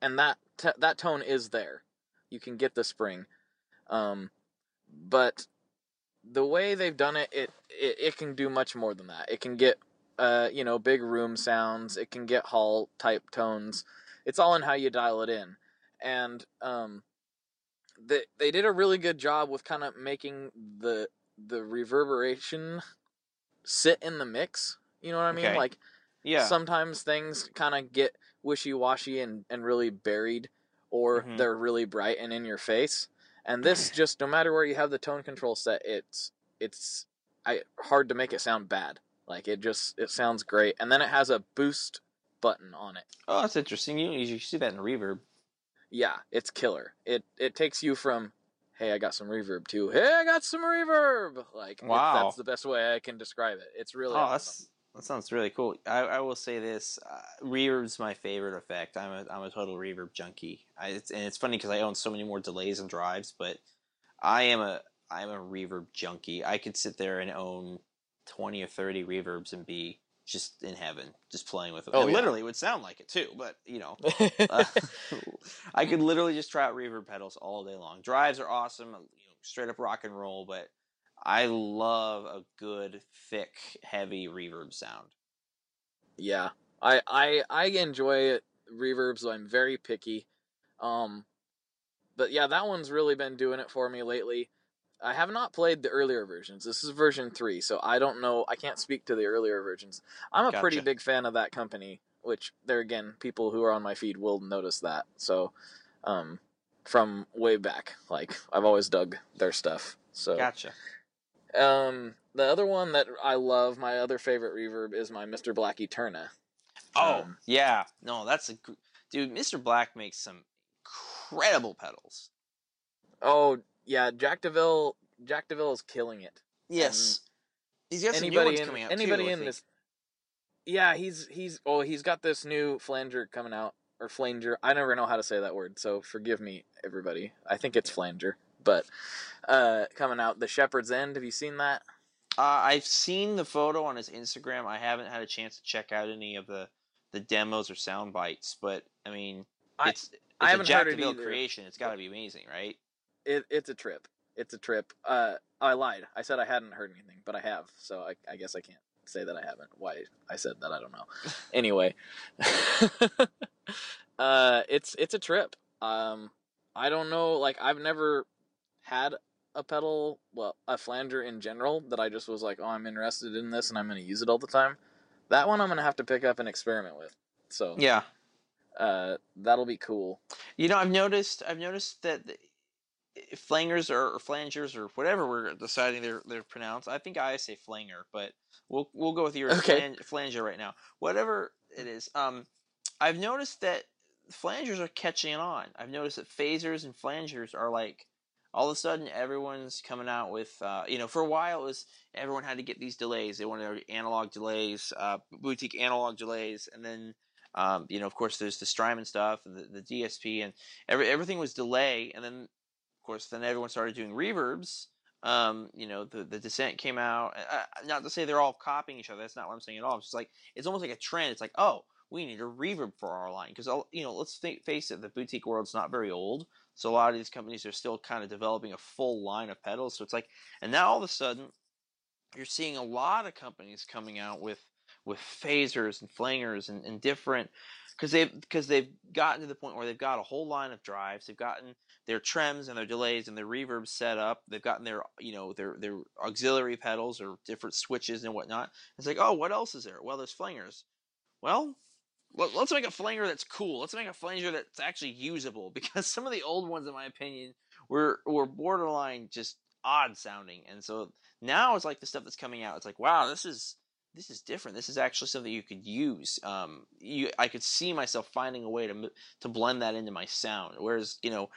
and that t- that tone is there. You can get the spring, um, but the way they've done it, it it, it can do much more than that. It can get uh, you know big room sounds. It can get hall type tones. It's all in how you dial it in, and um, they they did a really good job with kind of making the the reverberation sit in the mix. You know what I mean? Okay. Like Yeah. sometimes things kind of get wishy washy and and really buried, or Mhm. they're really bright and in your face. And this [CLEARS THROAT] just no matter where you have the tone control set, it's it's I hard to make it sound bad. Like it just it sounds great, and then it has a boost button on it. oh, that's interesting. You you see that in reverb. Yeah, it's killer. It it takes you from hey, I got some reverb to hey, I got some reverb. Like Wow. that's the best way I can describe it. It's really oh, awesome. that sounds really cool. I, I will say this: uh, reverb's my favorite effect. I'm a I'm a total reverb junkie. I, it's, and it's funny because I own so many more delays and drives, but I am a I'm a reverb junkie. I could sit there and own twenty or thirty reverbs and be just in heaven, just playing with it. Oh, and yeah. literally, it would sound like it too. But you know, [LAUGHS] uh, [LAUGHS] I could literally just try out reverb pedals all day long. Drives are awesome, you know, straight up rock and roll, but I love a good, thick, heavy reverb sound. yeah, I I I enjoy reverbs. so I'm very picky. Um, but yeah, that one's really been doing it for me lately. I have not played the earlier versions. This is version three, so I don't know. I can't speak to the earlier versions. I'm a pretty big fan of that company, which there again, people who are on my feed will notice that. So, um, from way back, like I've always dug their stuff. So, Gotcha. um, the other one that I love, my other favorite reverb is my Mr. Black Eterna. Oh Um, yeah, no, that's a gr- dude. Mr. Black makes some incredible pedals. Oh yeah, Jack Deville. Jack Deville is killing it. Yes, he's got some new anybody ones in coming out anybody too. In this yeah he's he's oh he's got this new flanger coming out or flanger i never know how to say that word so forgive me everybody i think it's flanger but uh coming out the shepherd's end have you seen that Uh, I've seen the photo on his Instagram. I haven't had a chance to check out any of the the demos or sound bites, but I mean, I- it's it's I a haven't Jack heard it DeVille either. creation. It's got to be amazing, right? It, it's a trip. It's a trip. Uh i lied. I said i hadn't heard anything but i have so i, I guess i can't say that i haven't. Why i said that i don't know. [LAUGHS] Anyway [LAUGHS] uh it's it's a trip. Um i don't know like i've never had a pedal well a flanger in general that i just was like oh i'm interested in this and i'm going to use it all the time. That one i'm going to have to pick up and experiment with so Yeah. uh that'll be cool. You know, I've noticed. I've noticed that the- flangers or, or flangers or whatever we're deciding they're they're pronounced. I think I say flanger, but we'll we'll go with your Okay. flan- flanger right now. Whatever it is. Um, I've noticed that flangers are catching on. I've noticed that phasers and flangers are like all of a sudden everyone's coming out with uh, you know for a while it was everyone had to get these delays. They wanted analog delays, uh, boutique analog delays, and then um, you know of course there's the Strymon stuff and the, the DSP and every everything was delay, and then course then everyone started doing reverbs. Um, you know the the descent came out. Uh, not to say they're all copying each other. That's not what I'm saying at all. It's like it's almost like a trend. It's like oh we need a reverb for our line because you know let's fa- face it the boutique world's not very old so a lot of these companies are still kind of developing a full line of pedals so it's like and now all of a sudden you're seeing a lot of companies coming out with with phasers and flangers and, and different because they've because they've gotten to the point where they've got a whole line of drives they've gotten their trems and their delays and their reverbs set up they've gotten their you know their their auxiliary pedals or different switches and whatnot it's like oh what else is there well there's flangers well let, us make a flanger that's cool. Let's make a flanger that's actually usable [LAUGHS] because some of the old ones, in my opinion, were were borderline just odd sounding. And so now it's like the stuff that's coming out. It's like, wow, this is this is different. This is actually something you could use. Um, you, I could see myself finding a way to to blend that into my sound. Whereas, you know,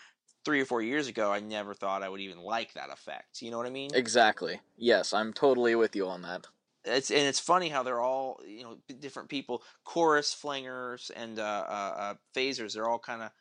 three or four years ago, I never thought I would even like that effect. You know what I mean? Exactly. Yes, I'm totally with you on that it's and it's funny how they're all you know different people chorus flangers and uh, uh, uh, phasers they're all kind of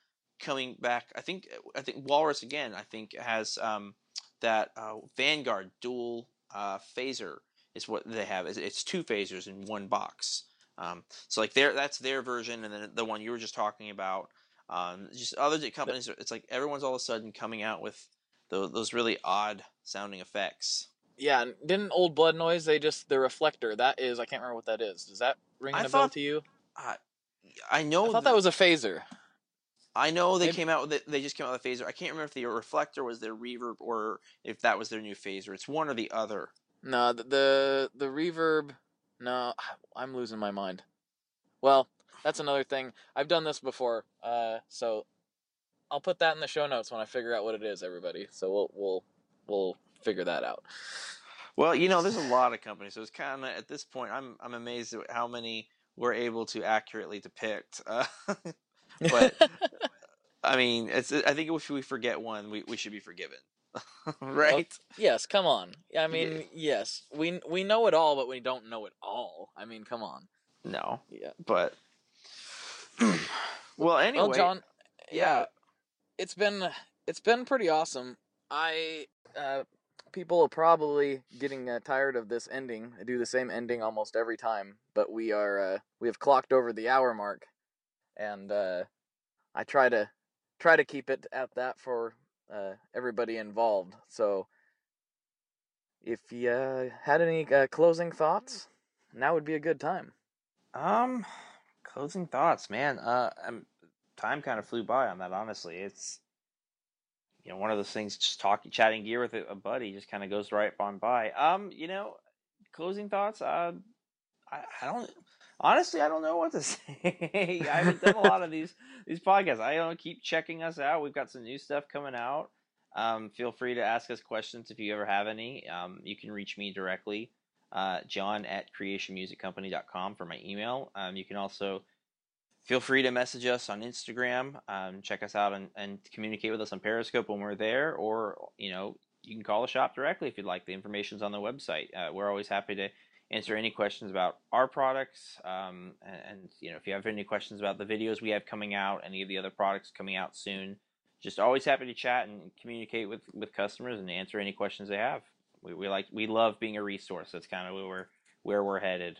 coming back i think i think walrus again i think has um, that uh, vanguard dual uh, phaser is what they have it's two phasers in one box um, so like there that's their version and then the one you were just talking about um, just other companies it's like everyone's all of a sudden coming out with those, those really odd sounding effects yeah, didn't Old Blood Noise? They just the reflector. That is, I can't remember what that is. Does that ring a bell to you? I, I know. I thought that was a phaser. I know they Maybe. came out with it. They just came out with a phaser. I can't remember if the reflector was their reverb or if that was their new phaser. It's one or the other. No, the the, the reverb. No, [SIGHS] I'm losing my mind. Well, that's another thing. I've done this before, uh, so I'll put that in the show notes when I figure out what it is, everybody. So we'll we'll we'll figure that out. Well, you know, there's a lot of companies, so it's kind of at this point, I'm I'm amazed at how many we're able to accurately depict. Uh, [LAUGHS] but I mean, it's I think if we forget one, we, we should be forgiven, [LAUGHS] right? Well, yes, come on. I mean, yeah. yes, we we know it all, but we don't know it all. I mean, come on. No. Yeah. But [CLEARS THROAT] well, anyway, well, John. Yeah, it's been it's been pretty awesome. I uh, people are probably getting uh, tired of this ending. I do the same ending almost every time, but we are uh, we have clocked over the hour mark, and uh, I try to try to keep it at that for uh, everybody involved. So, if you uh, had any uh, closing thoughts, now would be a good time. Um, closing thoughts, man. Uh, I'm, time kind of flew by on that. Honestly, it's you know, one of those things, just talking, chatting gear with a, buddy, just kind of goes right on by. Um, you know, closing thoughts. Uh, I, I don't honestly, I don't know what to [LAUGHS] say. I haven't done a lot of these these podcasts. I don't keep checking us out. We've got some new stuff coming out. Um, feel free to ask us questions if you ever have any. Um, you can reach me directly, uh, John at creationmusiccompany.com for my email. Um, you can also feel free to message us on Instagram. Um, check us out and, and communicate with us on Periscope when we're there, or you know you can call the shop directly if you'd like. The information's on the website. Uh, we're always happy to answer any questions about our products, um, and, and, you know if you have any questions about the videos we have coming out, any of the other products coming out soon. Just always happy to chat and communicate with, with customers and answer any questions they have. We, we like we love being a resource. That's kind of where we're where we're headed.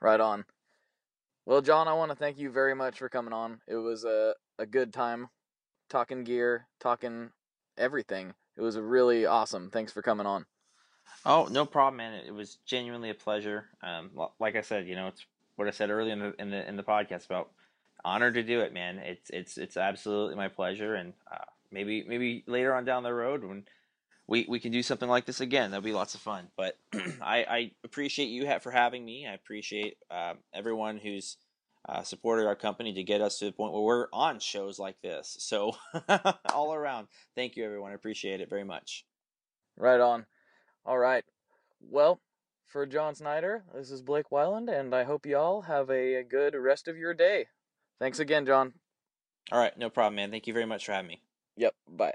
Right on. Well, John, I want to thank you very much for coming on. It was a, a good time talking gear, talking everything. It was really awesome. Thanks for coming on. Oh, no problem, man. It was genuinely a pleasure. Um, like I said, you know, it's what I said earlier in the in the in the podcast about honored to do it, man. It's it's it's absolutely my pleasure, and uh, maybe maybe later on down the road when we, we can do something like this again. That'll be lots of fun. But [CLEARS THROAT] I, I appreciate you for having me. I appreciate uh, everyone who's uh, supported our company to get us to the point where we're on shows like this. So [LAUGHS] all around, thank you, everyone. I appreciate it very much. Right on. All right. Well, for John Snyder, this is Blake Wyland, and I hope you all have a good rest of your day. Thanks again, John. All right, no problem, man. Thank you very much for having me. Yep. Bye.